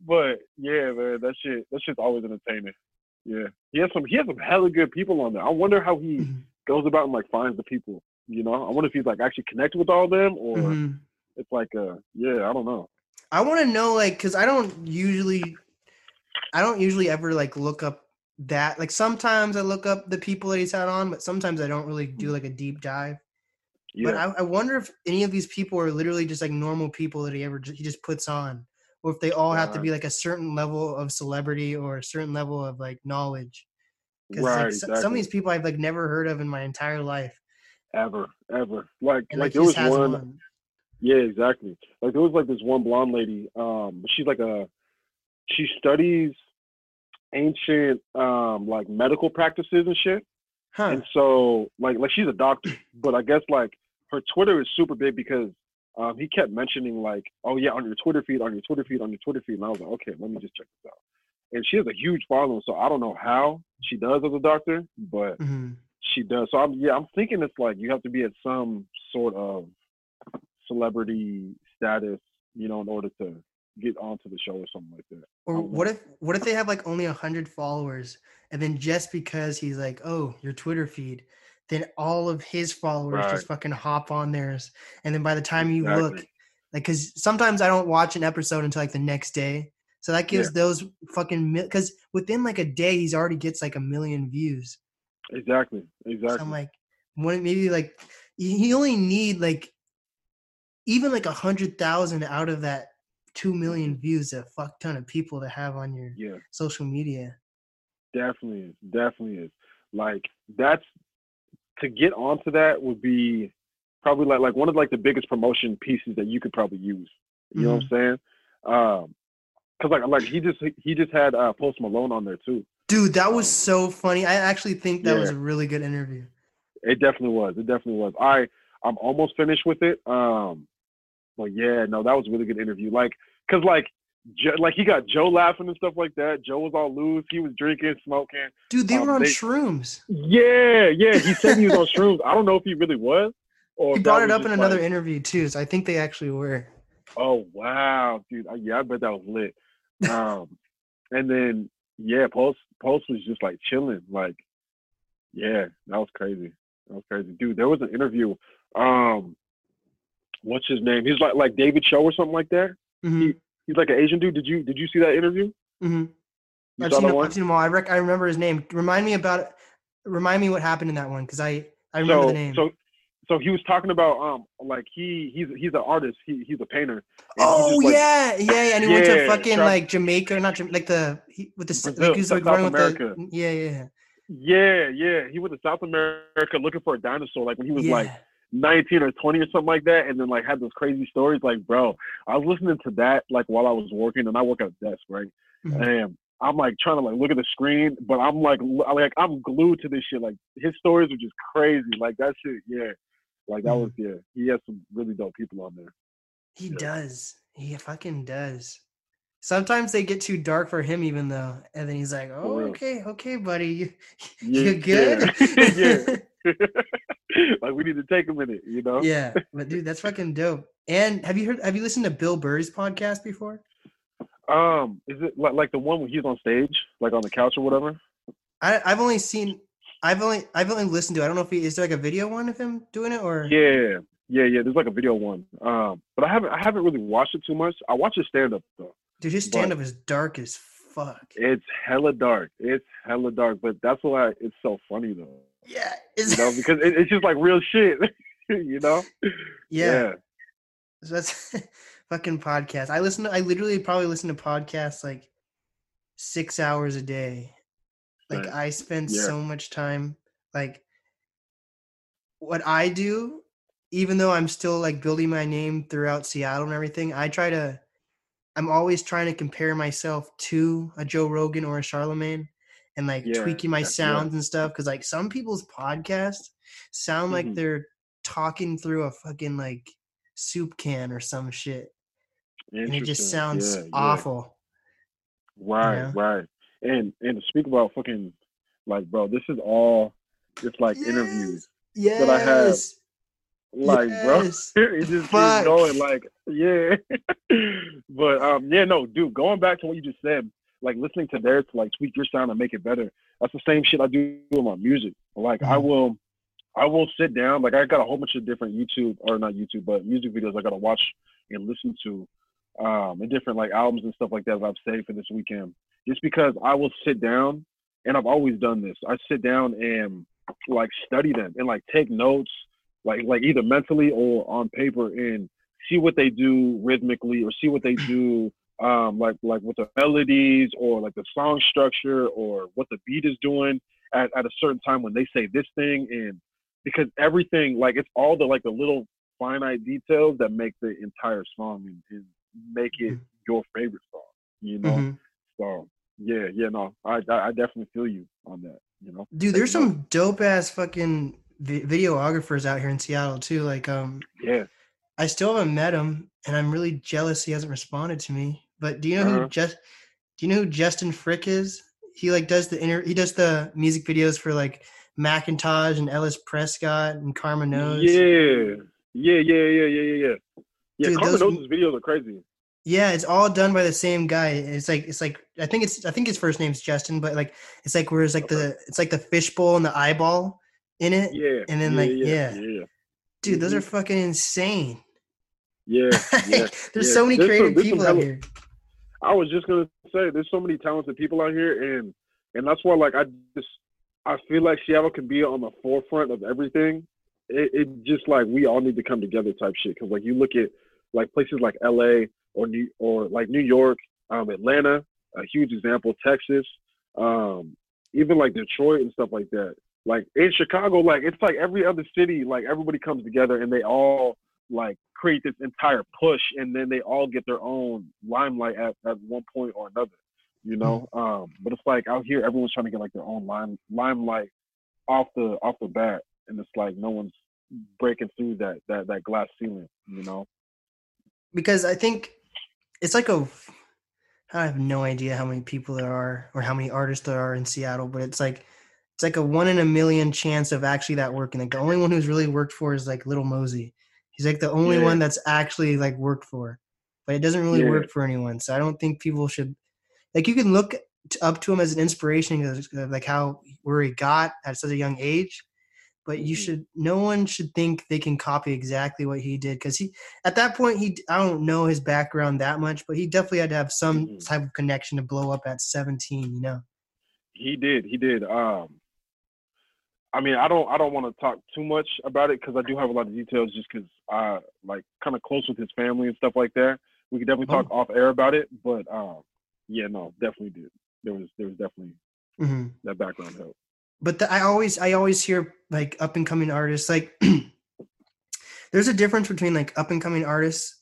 But yeah, man, that shit that shit's always entertaining. Yeah. He has some he has some hella good people on there. I wonder how he Mhm. goes about and like finds the people. You know? I wonder if he's like actually connected with all of them or Mhm. it's like uh yeah, I don't know. I want to know, like, because I don't usually, I don't usually ever like look up that. Like sometimes I look up the people that he's had on, but sometimes I don't really do like a deep dive. Yeah. But I, I wonder if any of these people are literally just like normal people that he ever he just puts on, or if they all have to be like a certain level of celebrity or a certain level of like knowledge. Because right, like, exactly. some of these people I've like never heard of in my entire life, ever, ever. Like and like like, there was one, one. yeah, exactly. Like there was like this one blonde lady, um, she's like a she studies ancient um like medical practices and shit. Huh? And so like like she's a doctor, but I guess like her Twitter is super big because um he kept mentioning like, oh yeah, on your Twitter feed, on your Twitter feed, on your Twitter feed. And I was like, okay, let me just check this out. And she has a huge following, so I don't know how she does as a doctor, but Mhm. she does. So I'm yeah, I'm thinking it's like you have to be at some sort of celebrity status, you know, in order to get onto the show or something like that. Or what know. if what if they have like only a hundred followers, and then just because he's like, oh, your Twitter feed, then all of his followers Right. just fucking hop on theirs, and then by the time you look, like, because sometimes I don't watch an episode until like the next day, so that gives those fucking because within like a day he's already gets like a million views. Exactly. So Exactly. I'm like, what maybe like he he only need like even like a hundred thousand out of that two million mm-hmm. views, a fuck ton of people to have on your yeah, social media. definitely is. Definitely is. Like that's to get onto that would be probably like like one of like the biggest promotion pieces that you could probably use. You know what I'm saying? Um, cause like like he just he just had uh, Post Malone on there too. Dude, that was so funny. I actually think that was a really good interview. It definitely was. It definitely was. I I'm almost finished with it. Um, but yeah, no, that was a really good interview. Like, cause like, jo- like he got Joe laughing and stuff like that. Joe was all loose. He was drinking, smoking. Dude, they Um, were on they- shrooms. Yeah, yeah. He said he was on shrooms. I don't know if he really was. Or He brought it up in just another interview too, so I think they actually were. Oh wow, dude. Yeah, I bet that was lit. Um, and then yeah, Post Post was just like chilling. Like, yeah, that was crazy. That was crazy, dude. There was an interview. Um, what's his name? He's like like David Choe or something like that. Mhm. He's like an Asian dude. Did you did you see that interview? hmm I've seen, one? I've seen them all. I, rec- I remember his name. Remind me about. Remind me what happened in that one because I I remember so, the name. So so he was talking about um like he he's he's an artist. He he's a painter. oh like, yeah, yeah, yeah. And he went to Yeah, fucking South- like Jamaica, not like the he, with the Brazil, like he was like South running with America. the yeah, yeah, Yeah, yeah. He went to South America looking for a dinosaur, like when he was yeah. like 19 or 20 or something like that, and then like had those crazy stories. Like, bro, I was listening to that like while I was working, and I work at a desk, right? Mhm. And I'm like trying to like look at the screen, but I'm like like I'm glued to this shit. Like his stories are just crazy. Like that shit, yeah. Like that Mhm. was yeah. He has some really dope people on there. He Yeah. does. He fucking does. Sometimes they get too dark for him, even though, and then he's like, "Oh, okay, okay, buddy, you, Yeah, you good?" yeah. like we need to take a minute, you know? yeah, but dude, that's fucking dope. And have you heard? Have you listened to Bill Burr's podcast before? Um, is it like like the one where he's on stage, like on the couch or whatever? I, I've only seen, I've only, I've only listened to. I don't know if he is there like a video one of him doing it or. Yeah, yeah, yeah. There's like a video one. Um, but I haven't I haven't really watched it too much. I watch his stand up though. Dude, his stand up is dark as fuck. It's hella dark. It's hella dark, but that's why it's so funny though. Yeah, You know, because it, it's just like real shit. you know? yeah. So that's fucking podcast. I listen. To, I literally probably listen to podcasts like six hours a day. Like Right. I spend Yeah. so much time. Like what I do, even though I'm still like building my name throughout Seattle and everything, I try to. I'm always trying to compare myself to a Joe Rogan or a Charlemagne, and like Yeah, tweaking my sounds and stuff. Because like some people's podcasts sound like Mhm. they're talking through a fucking like soup can or some shit and it just sounds Yeah, awful Right, know? right. And and to speak about fucking like bro, this is all just like interviews. yes that I have. Like, yes. bro. it just Fuck. keeps going like yeah. but um yeah, no, dude, going back to what you just said, like listening to theirs to like tweak your sound and make it better. That's the same shit I do with my music. Like I Mhm. will I will sit down, like I got a whole bunch of different YouTube or not YouTube, but music videos I gotta watch and listen to. Um and different like albums and stuff like that that I've saved for this weekend. Just because I will sit down and I've always done this. I sit down and like study them and like take notes, like like either mentally or on paper and see what they do rhythmically or see what they do um like like with the melodies or like the song structure or what the beat is doing at, at a certain time when they say this thing. And because everything like it's all the like the little finite details that make the entire song and, and make it your favorite song you know? Mhm. so yeah yeah no I, I i definitely feel you on that you know? Dude there's some dope ass fucking videographers out here in seattle too like um yeah i still haven't met him and i'm really jealous he hasn't responded to me but do you know uh-huh. who just do you know who Justin Frick is? He like does the inter- he does the music videos for like Macintosh and Ellis Prescott and Karma Nose. Yeah. Yeah, yeah, yeah, yeah, yeah, yeah. Yeah, Dude, Carmen those, Nose's videos are crazy. Yeah, it's all done by the same guy. It's like it's like I think it's I think his first name's Justin, but like it's like where it's like okay. the it's like the fishbowl and the eyeball in it. Yeah. And then yeah, like yeah. yeah. Dude, those mm-hmm. are fucking insane. Yeah. yeah There's so many There's creative some, people out here. I was just gonna say there's so many talented people out here and and that's why like I just I feel like Seattle can be on the forefront of everything. It, it just like we all need to come together type shit because like you look at like places like L.A. or New or like New York, um, Atlanta, a huge example, Texas, um, even like Detroit and stuff like that. Like in Chicago, like it's like every other city, like everybody comes together and they all like create this entire push and then they all get their own limelight at, at one point or another you know um but it's like out here everyone's trying to get like their own lime limelight off the off the bat and it's like no one's breaking through that that that glass ceiling you know Because I think it's like a I have no idea how many people there are or how many artists there are in Seattle, but it's like it's like a one in a million chance of actually that working. Like the only one who's really worked for is like Lil Mosey. He's like the only Yeah. one that's actually like worked for, but it doesn't really Yeah. work for anyone. So I don't think people should like you can look t- up to him as an inspiration because of like how where he got at such a young age, but you Mhm. should no one should think they can copy exactly what he did because he at that point he i don't know his background that much but he definitely had to have some Mhm. type of connection to blow up at 17 you know He did. He did. Um, I mean, I don't. I don't want to talk too much about it because I do have a lot of details. Just because I like kind of close with his family and stuff like that. We could definitely talk off air about it. But um, yeah, no, definitely did. There was there was definitely hmm that background help. but the, i always i always hear like up and coming artists like there's a difference between like up and coming artists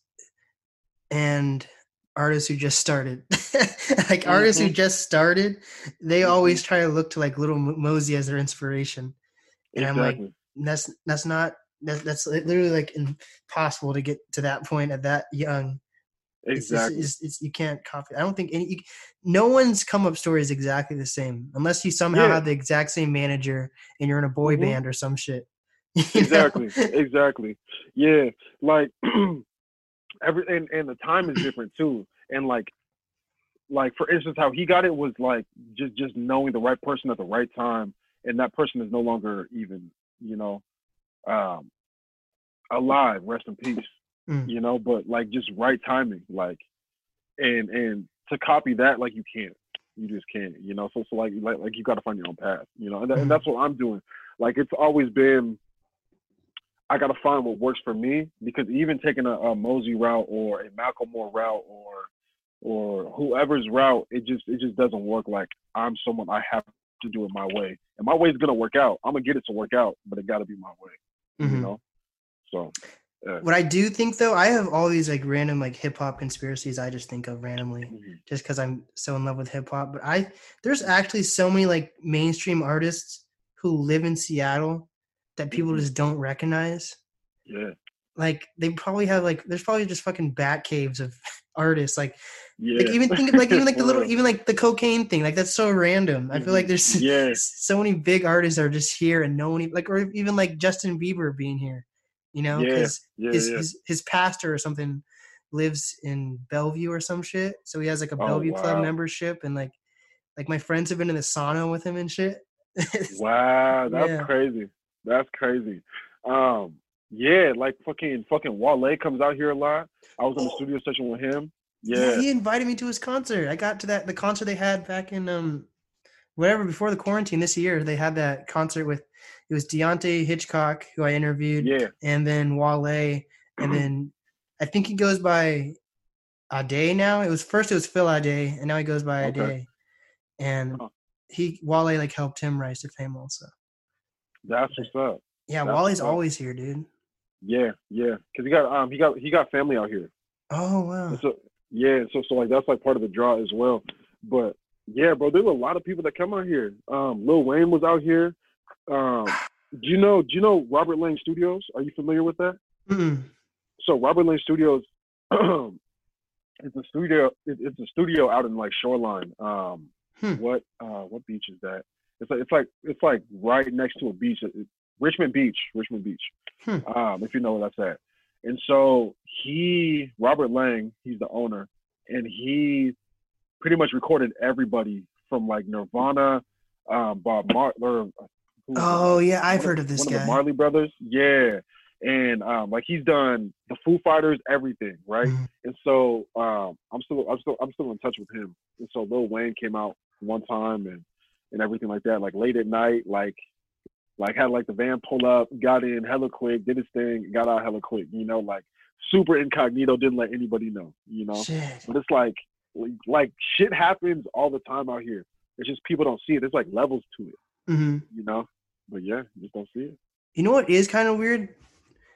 and artists who just started like artists who Mhm. just started they Mhm. always try to look to like Lil Mosey as their inspiration and i'm like that's that's not that's, that's literally like impossible to get to that point at that young it's, exactly. it's, it's, you can't copy i don't think any you, no one's come up story is exactly the same unless you somehow Yeah. have the exact same manager and you're in a boy Mhm. band or some shit exactly exactly yeah like every and, and the time is different too and like like for instance how he got it was like just just knowing the right person at the right time and that person is no longer even you know um alive rest in peace Mm. you know but like just right timing like and and to copy that like you can't you just can't you know so so like like, like you got to find your own path you know and, Mhm. and that's what i'm doing like it's always been I gotta find what works for me because even taking a, a Mosey route or a Macklemore route or or whoever's route, it just it just doesn't work. Like I'm someone I have to do it my way, and my way is gonna work out. I'm gonna get it to work out, but it gotta be my way. You Mhm. know. So what i do think though i have all these like random like hip-hop conspiracies i just think of randomly mhm. just because i'm so in love with hip-hop but i there's actually so many like mainstream artists who live in seattle that people Mhm. just don't recognize yeah, like they probably have like there's probably just fucking bat caves of artists like yeah. like even think of like even like the little even like the Kokane thing like that's so random i feel like Mhm. there's Yeah. so many big artists are just here and no one like or even like justin bieber being here you know because yeah, his, yeah. his his pastor or something lives in bellevue or some shit so he has like a Oh, bellevue club membership and like like my friends have been in the sauna with him and shit Wow, that's crazy. That's crazy. Um, yeah, like fucking fucking Wale comes out here a lot. I was in the studio session with him. Yeah. He invited me to his concert i got to that the concert they had back in um whatever before the quarantine this year they had that concert with it was Deante' Hitchcock who I interviewed yeah, and then Wale, and then I think he goes by Ade now. It was first it was Phil Ade, and now he goes by Okay. Ade. And Huh. he Wale like helped him rise to fame also. that's what's up. Yeah, That's Wale's always here, dude. Yeah, yeah, because he got um he got he got family out here. Oh wow. And so yeah, so so like that's like part of the draw as well. But yeah, bro, there's a lot of people that come out here. Um, Lil Wayne was out here. Um, do you know do you know Robert Lang Studios? Are you familiar with that? Mm-mm. so Robert Lang Studios it's a studio it, it's a studio out in like Shoreline. Um Hmm. what uh what beach is that? It's like it's like it's like right next to a beach. It- it- Richmond Beach, Richmond Beach. Hmm. Um if you know where that's at. And so he Robert Lang, he's the owner and he pretty much recorded everybody from like Nirvana, um Bob Marley. Oh yeah, I've heard of this one guy. of the Marley brothers. Yeah. And um, like he's done the Foo Fighters, everything, right? Mhm. And so um, I'm still I'm still I'm still in touch with him. And so Lil Wayne came out one time and and everything like that, like late at night, like like had like the van pull up, got in hella quick, did his thing, got out hella quick, you know, like super incognito, didn't let anybody know, you know. Shit. But it's like like shit happens all the time out here. It's just people don't see it. There's like levels to it, hmm you know. But yeah, you just don't see it. You know what is kind of weird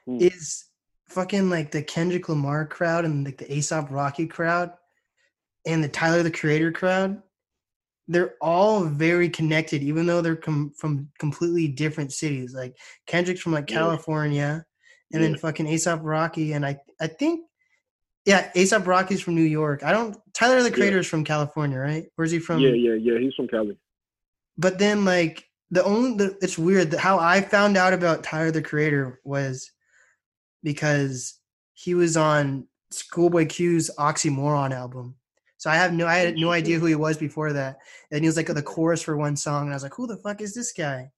Hmm. is fucking like the Kendrick Lamar crowd and like the ASAP Rocky crowd and the Tyler the Creator crowd. They're all very connected, even though they're com- from completely different cities. Like Kendrick's from like Yeah. California, and then fucking ASAP Rocky, and I I think yeah, ASAP Rocky's from New York. I don't Tyler the Yeah. Creator is from California, right? Where's he from? yeah, yeah, yeah. He's from Cali. but then like the only the, it's weird that how I found out about Tyler the Creator was because he was on Schoolboy Q's Oxymoron album. So I have no I had no idea who he was before that. And he was like the chorus for one song, and I was like, who the fuck is this guy?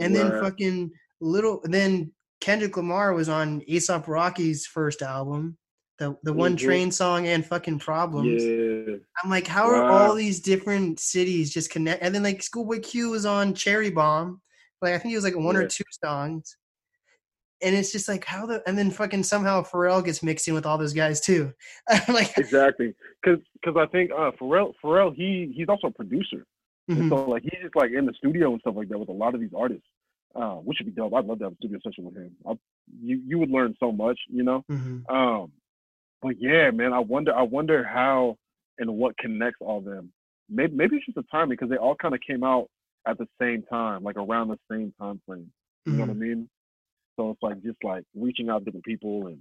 And then fucking little. Then Kendrick Lamar was on ASAP Rocky's first album, the the one Mhm. train song and fucking problems. Yeah. I'm like, how are all these different cities just connect? And then like Schoolboy Q was on Cherry Bomb, like I think it was like one or two songs. And it's just like how the and then fucking somehow Pharrell gets mixed in with all those guys too. Like, Exactly. Cause, cause I think uh, Pharrell, Pharrell, he he's also a producer. Mhm, so like he's just like in the studio and stuff like that with a lot of these artists, uh, which would be dope. I'd love to have a studio session with him. I, you you would learn so much, you know. mhm. Um, but yeah, man, I wonder I wonder how and what connects all them. Maybe maybe it's just the timing because they all kind of came out at the same time, like around the same time frame. You know what I mean? So it's like just like reaching out to different people and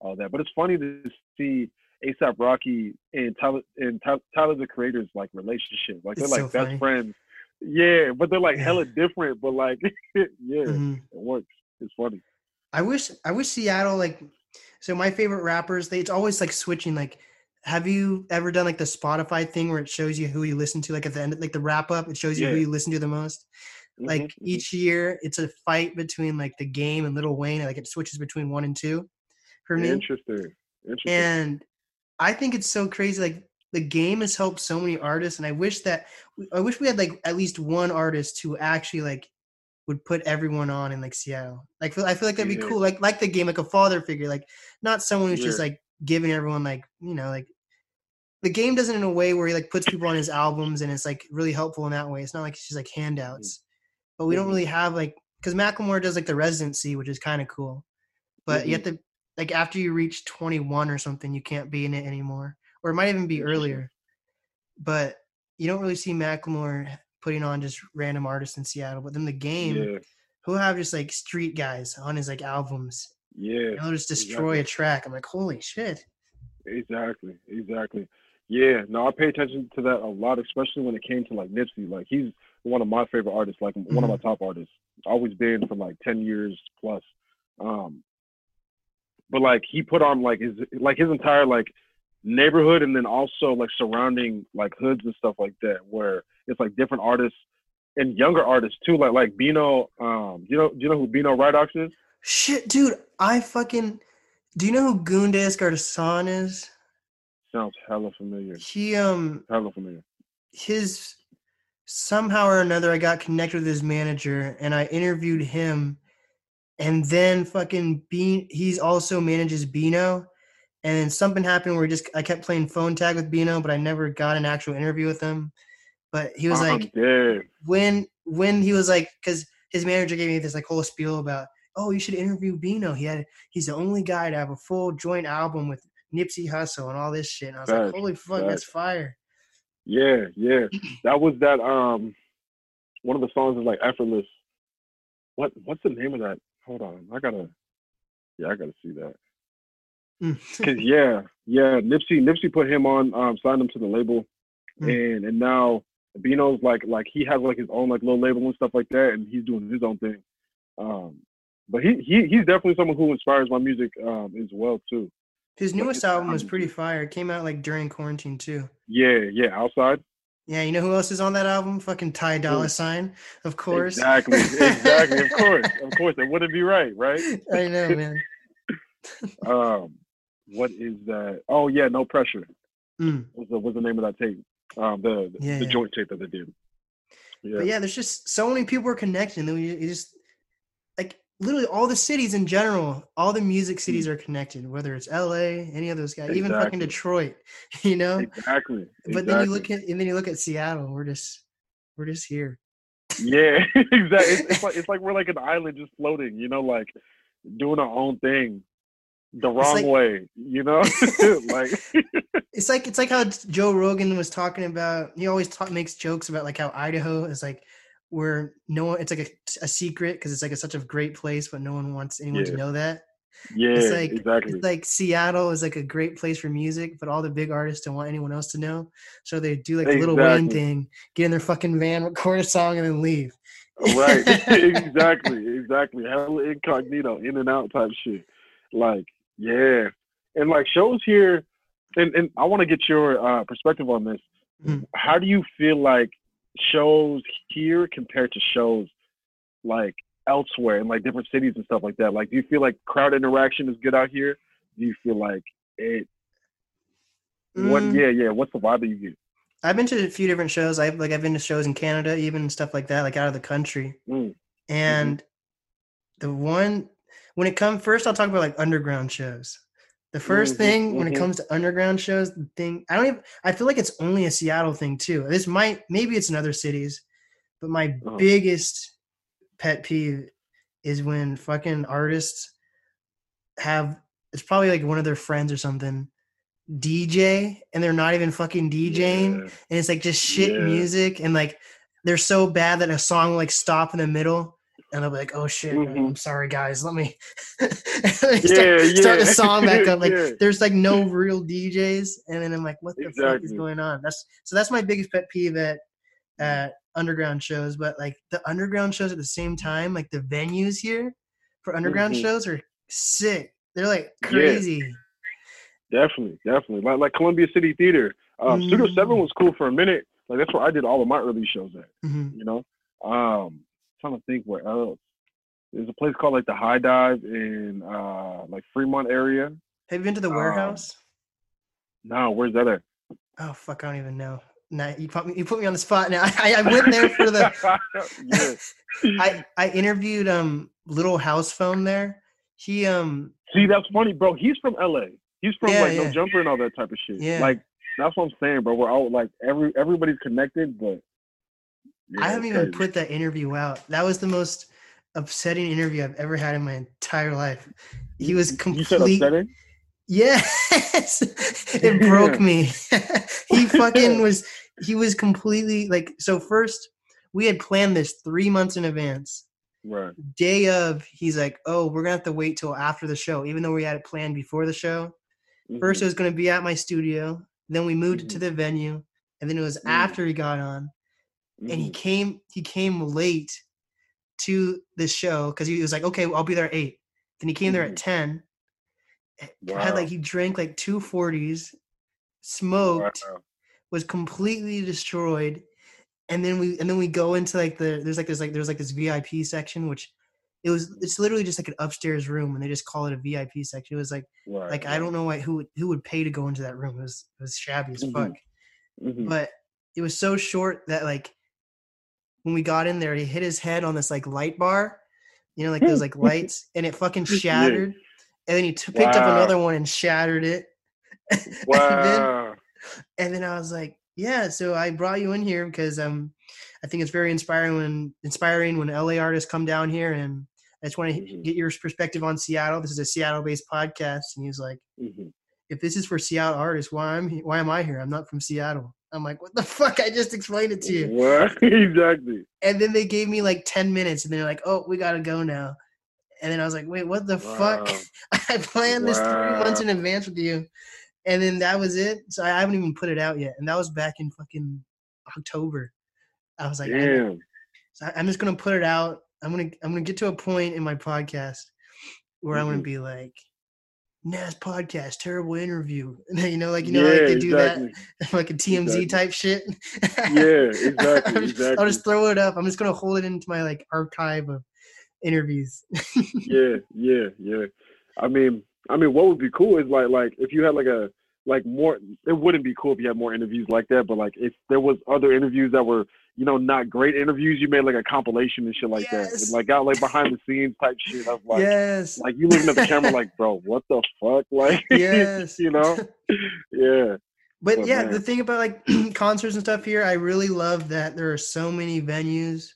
all that. But it's funny to see ASAP Rocky and Tyler and Tyler the Creator's like relationship. Like they're It's like so best funny. friends. Yeah, but they're like Yeah. hella different. But like, yeah, Mhm. it works. It's funny. I wish I wish Seattle like so my favorite rappers they it's always like switching like have you ever done like the Spotify thing where it shows you who you listen to like at the end like the wrap up it shows you who you listen to the most like Mhm, mhm. each year it's a fight between like the game and Lil Wayne like it switches between 1 and 2 for me Interesting. Interesting. and I think it's so crazy like the game has helped so many artists and I wish that I wish we had like at least one artist who actually like would put everyone on in like Seattle. Like feel- I feel like that'd be Yeah. cool. Like like the game, like a father figure, like not someone who's just like giving everyone like you know like the game doesn't in a way where he like puts people on his albums and it's like really helpful in that way. It's not like it's just like handouts, but we don't really have like because Macklemore does like the residency, which is kind of cool, but you have Mm-hmm. to like after you reach 21 or something, you can't be in it anymore, or it might even be earlier. But you don't really see Macklemore putting on just random artists in Seattle. But then the game, yeah. he'll have just like street guys on his like albums. Yeah. And he'll just destroy exactly. a track. I'm like, holy shit. Exactly, exactly. Yeah, no, I pay attention to that a lot, especially when it came to like Nipsey. Like he's one of my favorite artists, like one of my top artists. Always been for like ten years plus. Um, but like he put on like his like his entire like neighborhood, and then also like surrounding like hoods and stuff like that, where it's like different artists and younger artists too, like like Bino. Um, do you know do you know who Bino Rideaux is? Shit, dude. I fucking. Do you know who Gundes Gardasan is? Sounds hella familiar. He um Hella familiar. his somehow or another I got connected with his manager and I interviewed him and then fucking Bean he's also manages Bino and then something happened where he just I kept playing phone tag with Bino but I never got an actual interview with him. But he was I'm like when when he was like because his manager gave me this like whole spiel about oh you should interview Bino he had he's the only guy to have a full joint album with Nipsey Hussle and all this shit. And I was like holy fuck that's fire Yeah, yeah. That was that um one of the songs is like effortless. What what's the name of that? Hold on. I gotta yeah, I gotta see that. Mm. Cause yeah, yeah, Nipsey Nipsey put him on, um, signed him to the label Mm. and and now Bino's like like he has like his own like little label and stuff like that and he's doing his own thing. Um but he, he he's definitely someone who inspires my music um as well too. His newest album was pretty fire. It came out like during quarantine too. Yeah, yeah, outside. Yeah, you know who else is on that album? Fucking Ty Dolla Sign, of course. Exactly, exactly. of course, of course. It wouldn't be right, right? I know, man. um what is that oh yeah no pressure Mm. was the, was the name of that tape um the the, Yeah, the yeah. joint tape that they did yeah, But yeah, there's just so many people are connecting. And then we just literally all the cities in general, all the music hmm. cities are connected. Whether it's L.A., any of those guys, even fucking Detroit. You know. exactly But then you look at and then you look at Seattle. We're just we're just here. yeah exactly it's, it's like it's like we're like an island just floating you know like doing our own thing the wrong like- way you know like It's like it's like how Joe Rogan was talking about. He always talk, makes jokes about like how Idaho is like where no one. It's like a, a secret because it's like a, such a great place, but no one wants anyone to know that. yeah It's like exactly it's like Seattle is like a great place for music, but all the big artists don't want anyone else to know. So they do like the Lil Wayne thing, get in their fucking van, record a song, and then leave. right exactly exactly hella incognito in and out type shit like yeah and like shows here and, and i want to get your uh, perspective on this Mhm. how do you feel like shows here compared to shows like elsewhere in like different cities and stuff like that? Like, do you feel like crowd interaction is good out here? Do you feel like it? What? Mm. Yeah, yeah. What's the vibe that you get? I've been to a few different shows. I've like I've been to shows in Canada, even stuff like that, like out of the country. Mm. And the one when it comes first, I'll talk about like underground shows. The 1st Mhm, thing when it comes to underground shows, the thing I don't even I feel like it's only a Seattle thing too. This might maybe it's in other cities, but my Uh-huh. biggest pet peeve is when fucking artists have it's probably like one of their friends or something DJ and they're not even fucking DJing Yeah. and it's like just shit Yeah. music and like they're so bad that a song will like stop in the middle and they'll be like oh shit Mhm. i'm sorry guys let me, start, Yeah, start the song back up like Yeah. there's like no real djs and then i'm like what the fuck is going on that's so that's my biggest pet peeve at at underground shows but like the underground shows at the same time like the venues here for underground Mhm. shows are sick they're like Yeah. crazy Definitely, definitely. Like like Columbia City Theater. Um, Studio Seven Mm. was cool for a minute. Like that's where I did all of my early shows at. Mhm. You know, um, trying to think where else. There's a place called like the High Dive in uh like Fremont area. have you been to the Um, warehouse No, where's that at? Oh fuck, I don't even know. Nah, you put me you put me on the spot now. I, I went there for the. I I interviewed um Little House Phone there. He um See, that's funny, bro. He's from LA. He's from Yeah, like yeah. No Jumper and all that type of shit. Yeah. Like that's what I'm saying, bro. We're all like every everybody's connected, but yeah, I haven't even put that interview out. That was the most upsetting interview I've ever had in my entire life. He was complete. upsetting. Yes, it broke me. he fucking was. He was completely like. So first, we had planned this three months in advance. Right. Day of, he's like, "Oh, we're gonna have to wait till after the show," even though we had it planned before the show. First, it Mhm. was going to be at my studio. Then we moved it to the venue, and then it was Mm. after he got on, and he Mhm. came. He came late to the show because he was like, "Okay, I'll be there at 8. Then he came there at Mhm. ten. Had like he drank like two forties, smoked, Wow. was completely destroyed, and then we and then we go into like the there's like there's like there's like this VIP section which. It was. It's literally just like an upstairs room, and they just call it a VIP section. It was like Right. like I don't know why who would who would pay to go into that room. It was it was shabby as Mhm. fuck. Mhm. But it was so short that like when we got in there, he hit his head on this like light bar, you know, like those like lights, and it fucking shattered. And then he t- picked up another one and shattered it. and, then, Wow. and then I was like, yeah. So I brought you in here because um, I think it's very inspiring when inspiring when LA artists come down here, and I just want to Mhm. get your perspective on Seattle. This is a Seattle-based podcast, and he was like Mhm. if this is for Seattle artists, why am why am I here? I'm not from Seattle. I'm like, what the fuck? I just explained it to you. What? exactly. And then they gave me like 10 minutes and they're like, oh, we gotta go now. And then I was like, wait, what the fuck? I planned this three months in advance with you. And then that was it. So I haven't even put it out yet. And that was back in fucking October. I was like, Damn. so I'm just gonna put it out. I'm gonna I'm gonna get to a point in my podcast where I'm gonna Mhm. be like, Nas podcast, terrible interview. you know, like you know, yeah, like they do exactly. that, like a TMZ Exactly. type shit. Yeah, exactly, just- I'll just throw it up. I'm just gonna hold it into my like archive of interviews. yeah, yeah, yeah. I mean, I mean, what would be cool is like, like if you had like a like more. It wouldn't be cool if you had more interviews like that. But like, if there was other interviews that were, you know, not great interviews, you made like a compilation and shit like that, Yes. and like got like behind the scenes type shit. Of like, yes. like you looking at the camera like, bro, what the fuck, like, Yes. you know, yeah, But But yeah, man. the thing about like concerts and stuff here, I really love that there are so many venues,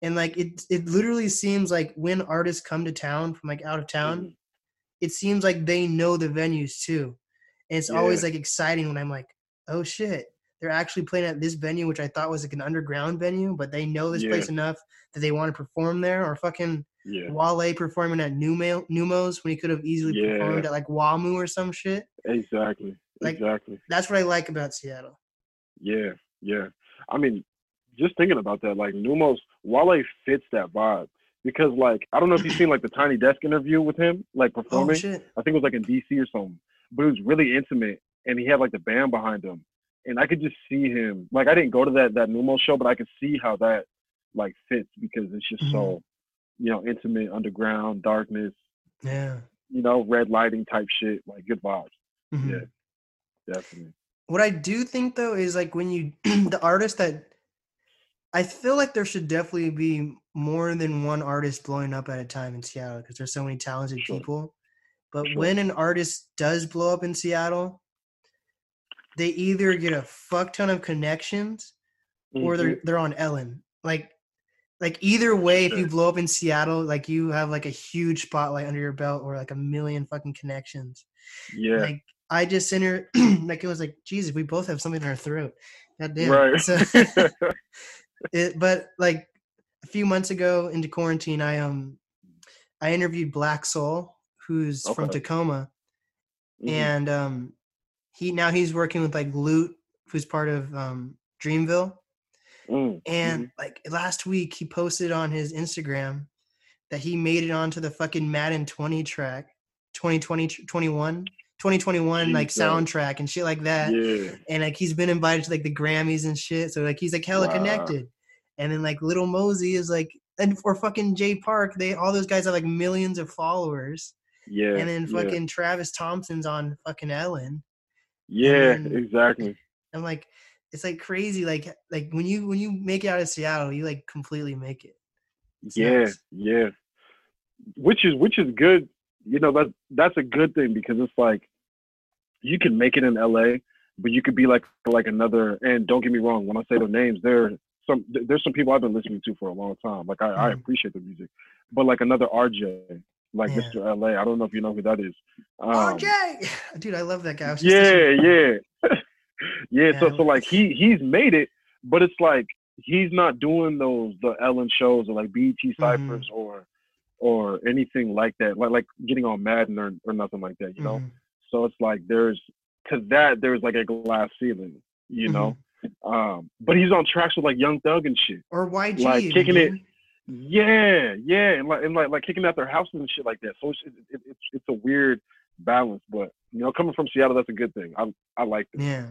and like it it literally seems like when artists come to town from like out of town, Mhm. it seems like they know the venues too, and it's always like exciting when I'm like, oh shit, they're actually playing at this venue, which I thought was like an underground venue, but they know this place enough that they want to perform there, or fucking yeah, Wale performing at Neumo Neumos when he could have easily Yeah. performed at like Wamu or some shit. exactly, Like- exactly. That's what I like about Seattle. Yeah, yeah. I mean, just thinking about that, like Neumos, Wale fits that vibe because, like, I don't know if you've seen like the Tiny Desk interview with him, like Oh performing. shit. I think it was like in DC or something, but it was really intimate, and he had like the band behind him, and I could just see him. Like, I didn't go to that that Neumo show, but I could see how that like fits because it's just so you know, intimate, underground, darkness, Yeah. you know, red lighting type shit, like good vibes. Mhm. Yeah, definitely. What I do think though is like when you the artist that I feel like there should definitely be more than one artist blowing up at a time in Seattle because there's so many talented Sure. people. But Sure. when an artist does blow up in Seattle, they either get a fuck ton of connections or they're they're on Ellen. Like like either way, if you blow up in Seattle, like you have like a huge spotlight under your belt or like a million fucking connections. yeah, Like I just sent her like it was like, Jesus, we both have something in our throat. God damn. right. So, it, but like a few months ago into quarantine, I um I interviewed Black Soul, who's from Okay. Tacoma, Mhm. and um he now he's working with like Lute, who's part of um Dreamville. Mm, And mhm. like last week, he posted on his Instagram that he made it onto the fucking Madden 20 track, 2020, 21, 2021, like Jesus. soundtrack and shit like that. yeah, And like he's been invited to like the Grammys and shit. So like he's like hella Wow. connected. And then like Lil Mosey is like, and for fucking Jay Park, they all those guys have like millions of followers. yeah, and then yeah. fucking Travis Thompson's on fucking Ellen. Yeah, then- exactly. I'm like, it's like crazy. Like like when you when you make it out of Seattle, you like completely make it. It's yeah, nuts. yeah. Which is which is good. You know that that's a good thing because it's like you can make it in LA, but you could be like like another. And don't get me wrong, when I say their names, there some there's some people I've been listening to for a long time. Like I, I Mhm. appreciate the music, but like another RJ, like Yeah. Mr. LA. I don't know if you know who that is. Um, RJ, dude, I love that guy. I was just yeah, yeah, yeah. Yeah, So, so like- he he's made it, but it's like he's not doing those the Ellen shows or like BET Mm-hmm. ciphers or or anything like that, like like getting on Madden or or nothing like that, you know. Mhm. So it's like there's to that there's like a glass ceiling, you know. Mm-hmm. Um, but he's on tracks with like Young Thug and shit. Or YG, Like, kicking it-. Yeah, yeah, and like and like like kicking out their houses and shit like that. So it's it, it, it's it's a weird balance, but you know, coming from Seattle, that's a good thing. I I like it. Yeah,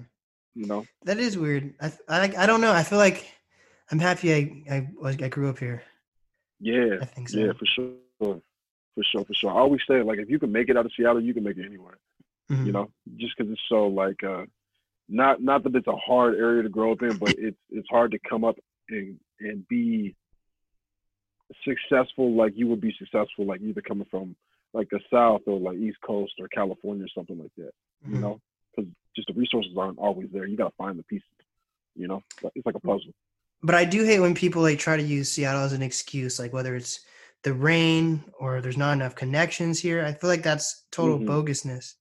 You know. that is weird. I I I don't know. I feel like I'm happy I I was I grew up here. Yeah, I think so. yeah, for sure, for sure, for sure. I always say like if you can make it out of Seattle, you can make it anywhere. Mhm. You know, just because it's so like uh, not not that it's a hard area to grow up in, but it's it's hard to come up and and be successful like you would be successful like either coming from like the South or like East Coast or California or something like that. You Mhm. know, because just the resources aren't always there. You gotta find the pieces. You know, it's like a puzzle. But I do hate when people like try to use Seattle as an excuse, like whether it's the rain or there's not enough connections here. I feel like that's total Mhm. bogusness.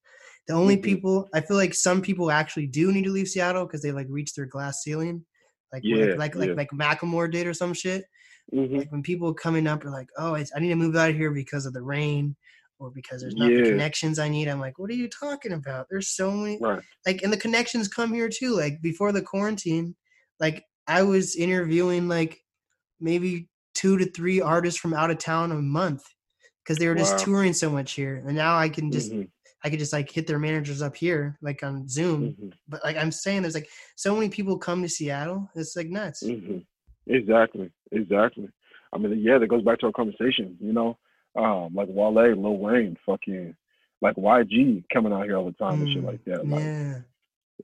The only Mhm. people I feel like some people actually do need to leave Seattle because they like reach their glass ceiling, like Yeah, like like yeah. like, like Macklemore did or some shit. Hmm Like when people coming up are like, "Oh, I, I need to move out of here because of the rain." Or because there's not the connections I need. I'm like, what are you talking about? There's so many Right. like and the connections come here too like before the quarantine like i was interviewing like maybe two to three artists from out of town a month because they were just Wow. touring so much here and now i can just Mhm, i could just like hit their managers up here like on zoom mhm. but like i'm saying there's like so many people come to seattle it's like nuts hmm Exactly, exactly. I mean, yeah, that goes back to our conversation. You know, um, like Wale, Lil Wayne, fucking like YG coming out here all the time and shit Mm, like that. Like, yeah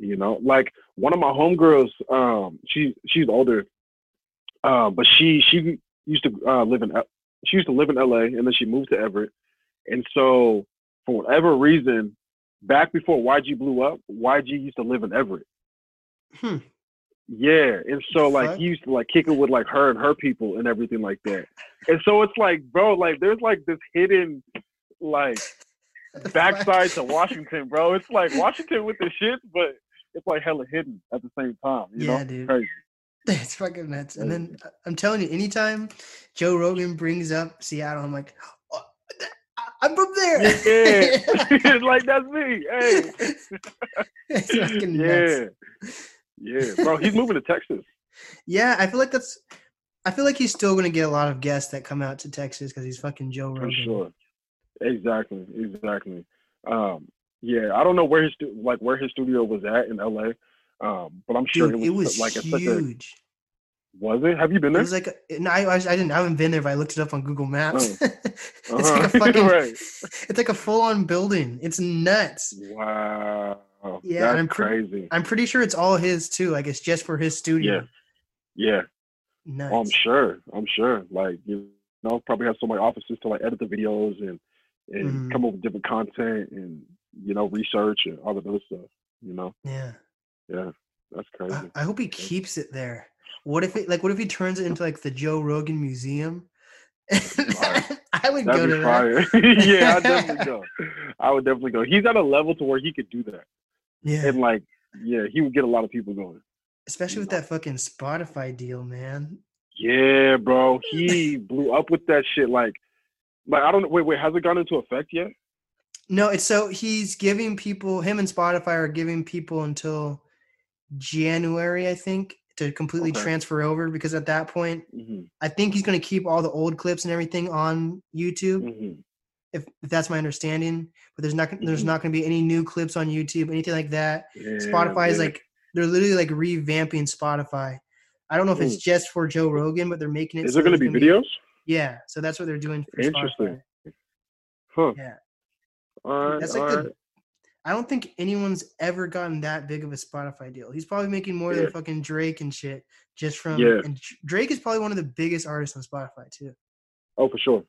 you know, like one of my homegirls, um, she she's older, uh, but she she used to uh, live in she used to live in LA and then she moved to Everett, and so for whatever reason, back before YG blew up, YG used to live in Everett. hmm. Yeah, and so like Fuck. he used to like kick it with like her and her people and everything like that. And so it's like, bro, like there's like this hidden like backside to Washington, bro. It's like Washington with the shit, but it's like hella hidden at the same time. You Yeah, know, dude. crazy. it's fucking nuts and then i'm telling you anytime joe rogan brings up seattle i'm like oh, i'm from there Yeah, like that's me. Hey, it's fucking nuts. Yeah, bro. He's moving to Texas. Yeah, I feel like that's. I feel like he's still going to get a lot of guests that come out to Texas because he's fucking Joe For sure. Exactly. Exactly. Um, yeah, I don't know where his like where his studio was at in LA, um, but I'm sure Dude, it was, it was like such a huge. Was it? Have you been there? It was like a, no, I, I didn't I haven't been there, but I looked it up on Google Maps. Oh. it's like a Uh-huh. fucking right. it's like a full on building. It's nuts. Wow. Yeah, That's I'm pre- crazy. I'm pretty sure it's all his too. Like it's just for his studio. Yeah. Nuts. Oh, I'm sure. I'm sure. Like you know, probably have so many offices to like edit the videos and and Mhm. come up with different content and you know research and all that other stuff. You know, yeah. yeah, that's crazy. I, I hope he keeps it there. What if it like what if he turns it into like the Joe Rogan Museum? I would go That'd to be that. yeah, I'd definitely go. I would definitely go. He's at a level to where he could do that, Yeah. and like, yeah, he would get a lot of people going. Especially with that fucking Spotify deal, man. Yeah, bro, he blew up with that shit. Like, like I don't know. Wait, wait, has it gone into effect yet? No, it's so he's giving people him and Spotify are giving people until January, I think, to completely Okay. transfer over because at that point, hmm I think he's gonna keep all the old clips and everything on YouTube. hmm If, if that's my understanding, but there's not there's Mhm. not going to be any new clips on YouTube, anything like that. Yeah, Spotify is like they're literally like revamping Spotify. I don't know if it's just for Joe Rogan, but they're making it. Hmm. So there going to be videos? Yeah, so that's what they're doing for Interesting. Spotify. Huh. Yeah. All right. That's like the. right. I don't think anyone's ever gotten that big of a Spotify deal. He's probably making more Yeah. than fucking Drake and shit just from. Yeah. And Drake is probably one of the biggest artists on Spotify too. Oh, for sure.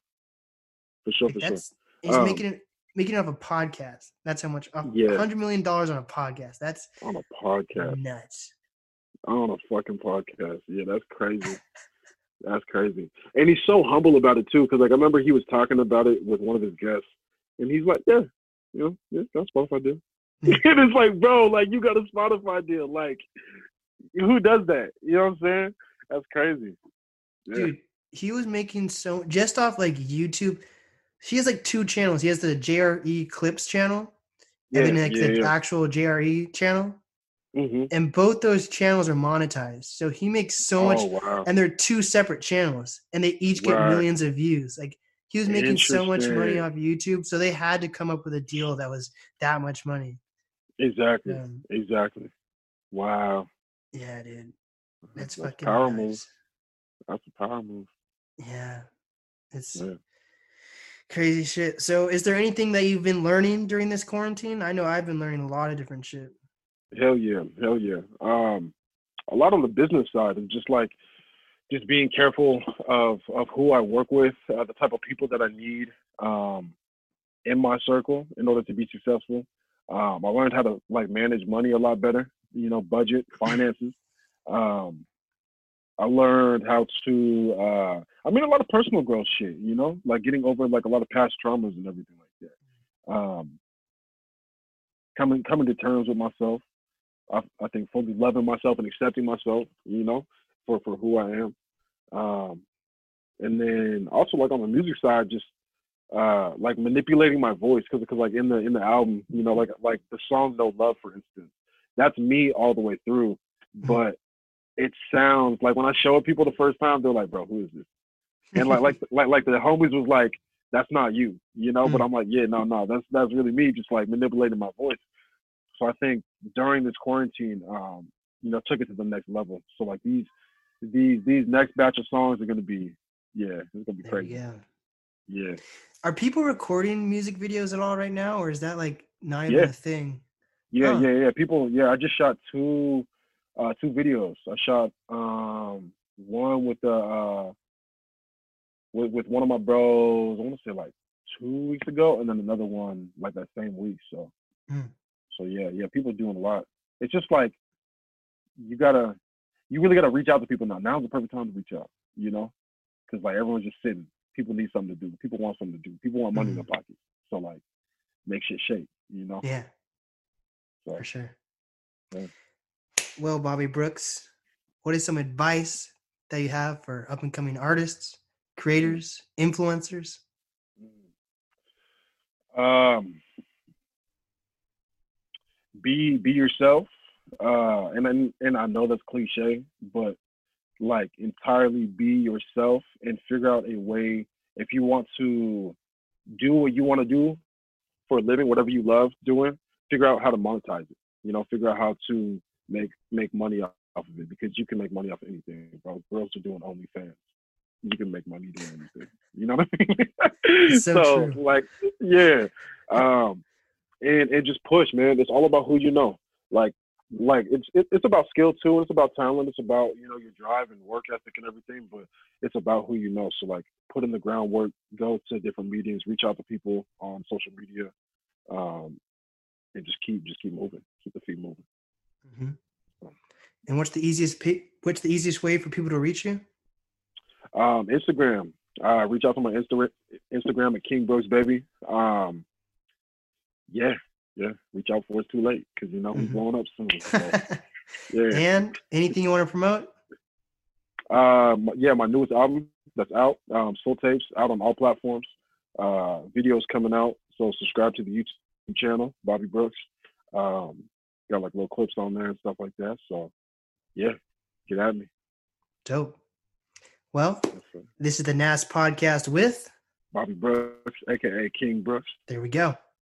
For sure. For sure. that's he's Um, making it making it off a podcast. That's how much. Yeah. hundred million dollars on a podcast. That's On a podcast. nuts. On a fucking podcast. Yeah, that's crazy. that's crazy. And he's so humble about it too, because like I remember he was talking about it with one of his guests, and he's like, "Yeah, you know, yeah, got Spotify deal." And it's like, bro, like you got a Spotify deal. Like, who does that? You know what I'm saying? That's crazy. Yeah. dude he was making so just off like youtube he has like two channels he has the jre clips channel yeah, and then like yeah, the yeah. actual jre channel hmm and both those channels are monetized so he makes so much Oh wow. and they're two separate channels and they each get Right. millions of views like he was making so much money off youtube so they had to come up with a deal that was that much money Exactly. um, Exactly. Wow. yeah dude that's That's fucking power nuts. move. That's a power move. yeah it's Yeah. Crazy shit. So, is there anything that you've been learning during this quarantine? I know I've been learning a lot of different shit. Hell yeah, hell yeah. Um, a lot on the business side is just like just being careful of of who I work with, uh, the type of people that I need um, in my circle in order to be successful. Um, I learned how to like manage money a lot better, you know, budget, finances. Um, I learned how to, uh, I mean, a lot of personal growth shit, you know, like getting over like a lot of past traumas and everything like that. Um, coming coming to terms with myself. I, I think fully loving myself and accepting myself, you know, for for who I am. Um, and then also like on the music side, just uh like manipulating my voice because because like in the in the album, you know, like like the song No Love, for instance, that's me all the way through, but it sounds like when I show it people the first time, they're like, "Bro, who is this?" And like like like like the homies was like, "That's not you," you know. But I'm like, "Yeah, no, no, that's that's really me, just like manipulating my voice." So I think during this quarantine, um, you know, took it to the next level. So like these these these next batch of songs are gonna be, yeah, it's gonna be There crazy. Yeah. Yeah. Are people recording music videos at all right now, or is that like not even Yeah. a thing? Yeah, Huh. yeah, yeah. People, yeah. I just shot two, uh, two videos. I shot um one with the uh with with one of my bros. I want to say like two weeks ago, and then another one like that same week. So, Hmm. so yeah, yeah. People doing a lot. It's just like you gotta, you really gotta reach out to people now. Now's the perfect time to reach out. You know, because like everyone's just sitting. People need something to do. People want something to do. People want money in their pockets. So like, make shit shake. You know. Yeah, So, for sure. Yeah. Well, Bobby Brooks, what is some advice that you have for up and coming artists, creators, influencers? Um, be be yourself. Uh, and and and I know that's cliche, but like entirely be yourself and figure out a way if you want to do what you want to do for a living, whatever you love doing, figure out how to monetize it. You know, figure out how to make make money off of it because you can make money off of anything, bro. Girls are doing OnlyFans. You can make money doing anything. You know what I mean? So true. like, yeah. Um, and and just push, man. It's all about who you know. Like, like it's it, it's about skill too. and It's about talent. It's about you know your drive and work ethic and everything. But it's about who you know. So like, put in the groundwork. Go to different meetings. Reach out to people on social media. Um, and just keep just keep moving. Keep the feet moving. Mhm. And what's the easiest what's the easiest way for people to reach you? Um, Instagram. Uh, reach out to my Insta- Instagram at King Brooks Baby. Um, yeah, yeah. Reach out before it's too late because you know he's Mhm. blowing up soon. So, yeah. and anything you want to promote? Um, yeah, my newest album that's out. Um, Soul Tapes out on all platforms. Uh, videos coming out. So subscribe to the YouTube channel, Bobby Brooks. Um, got like little clips on there and stuff like that. So, yeah, get at me. Dope. Well, Yes, this is the NAS podcast with. Bobby Brooks, aka King Brooks. There we go.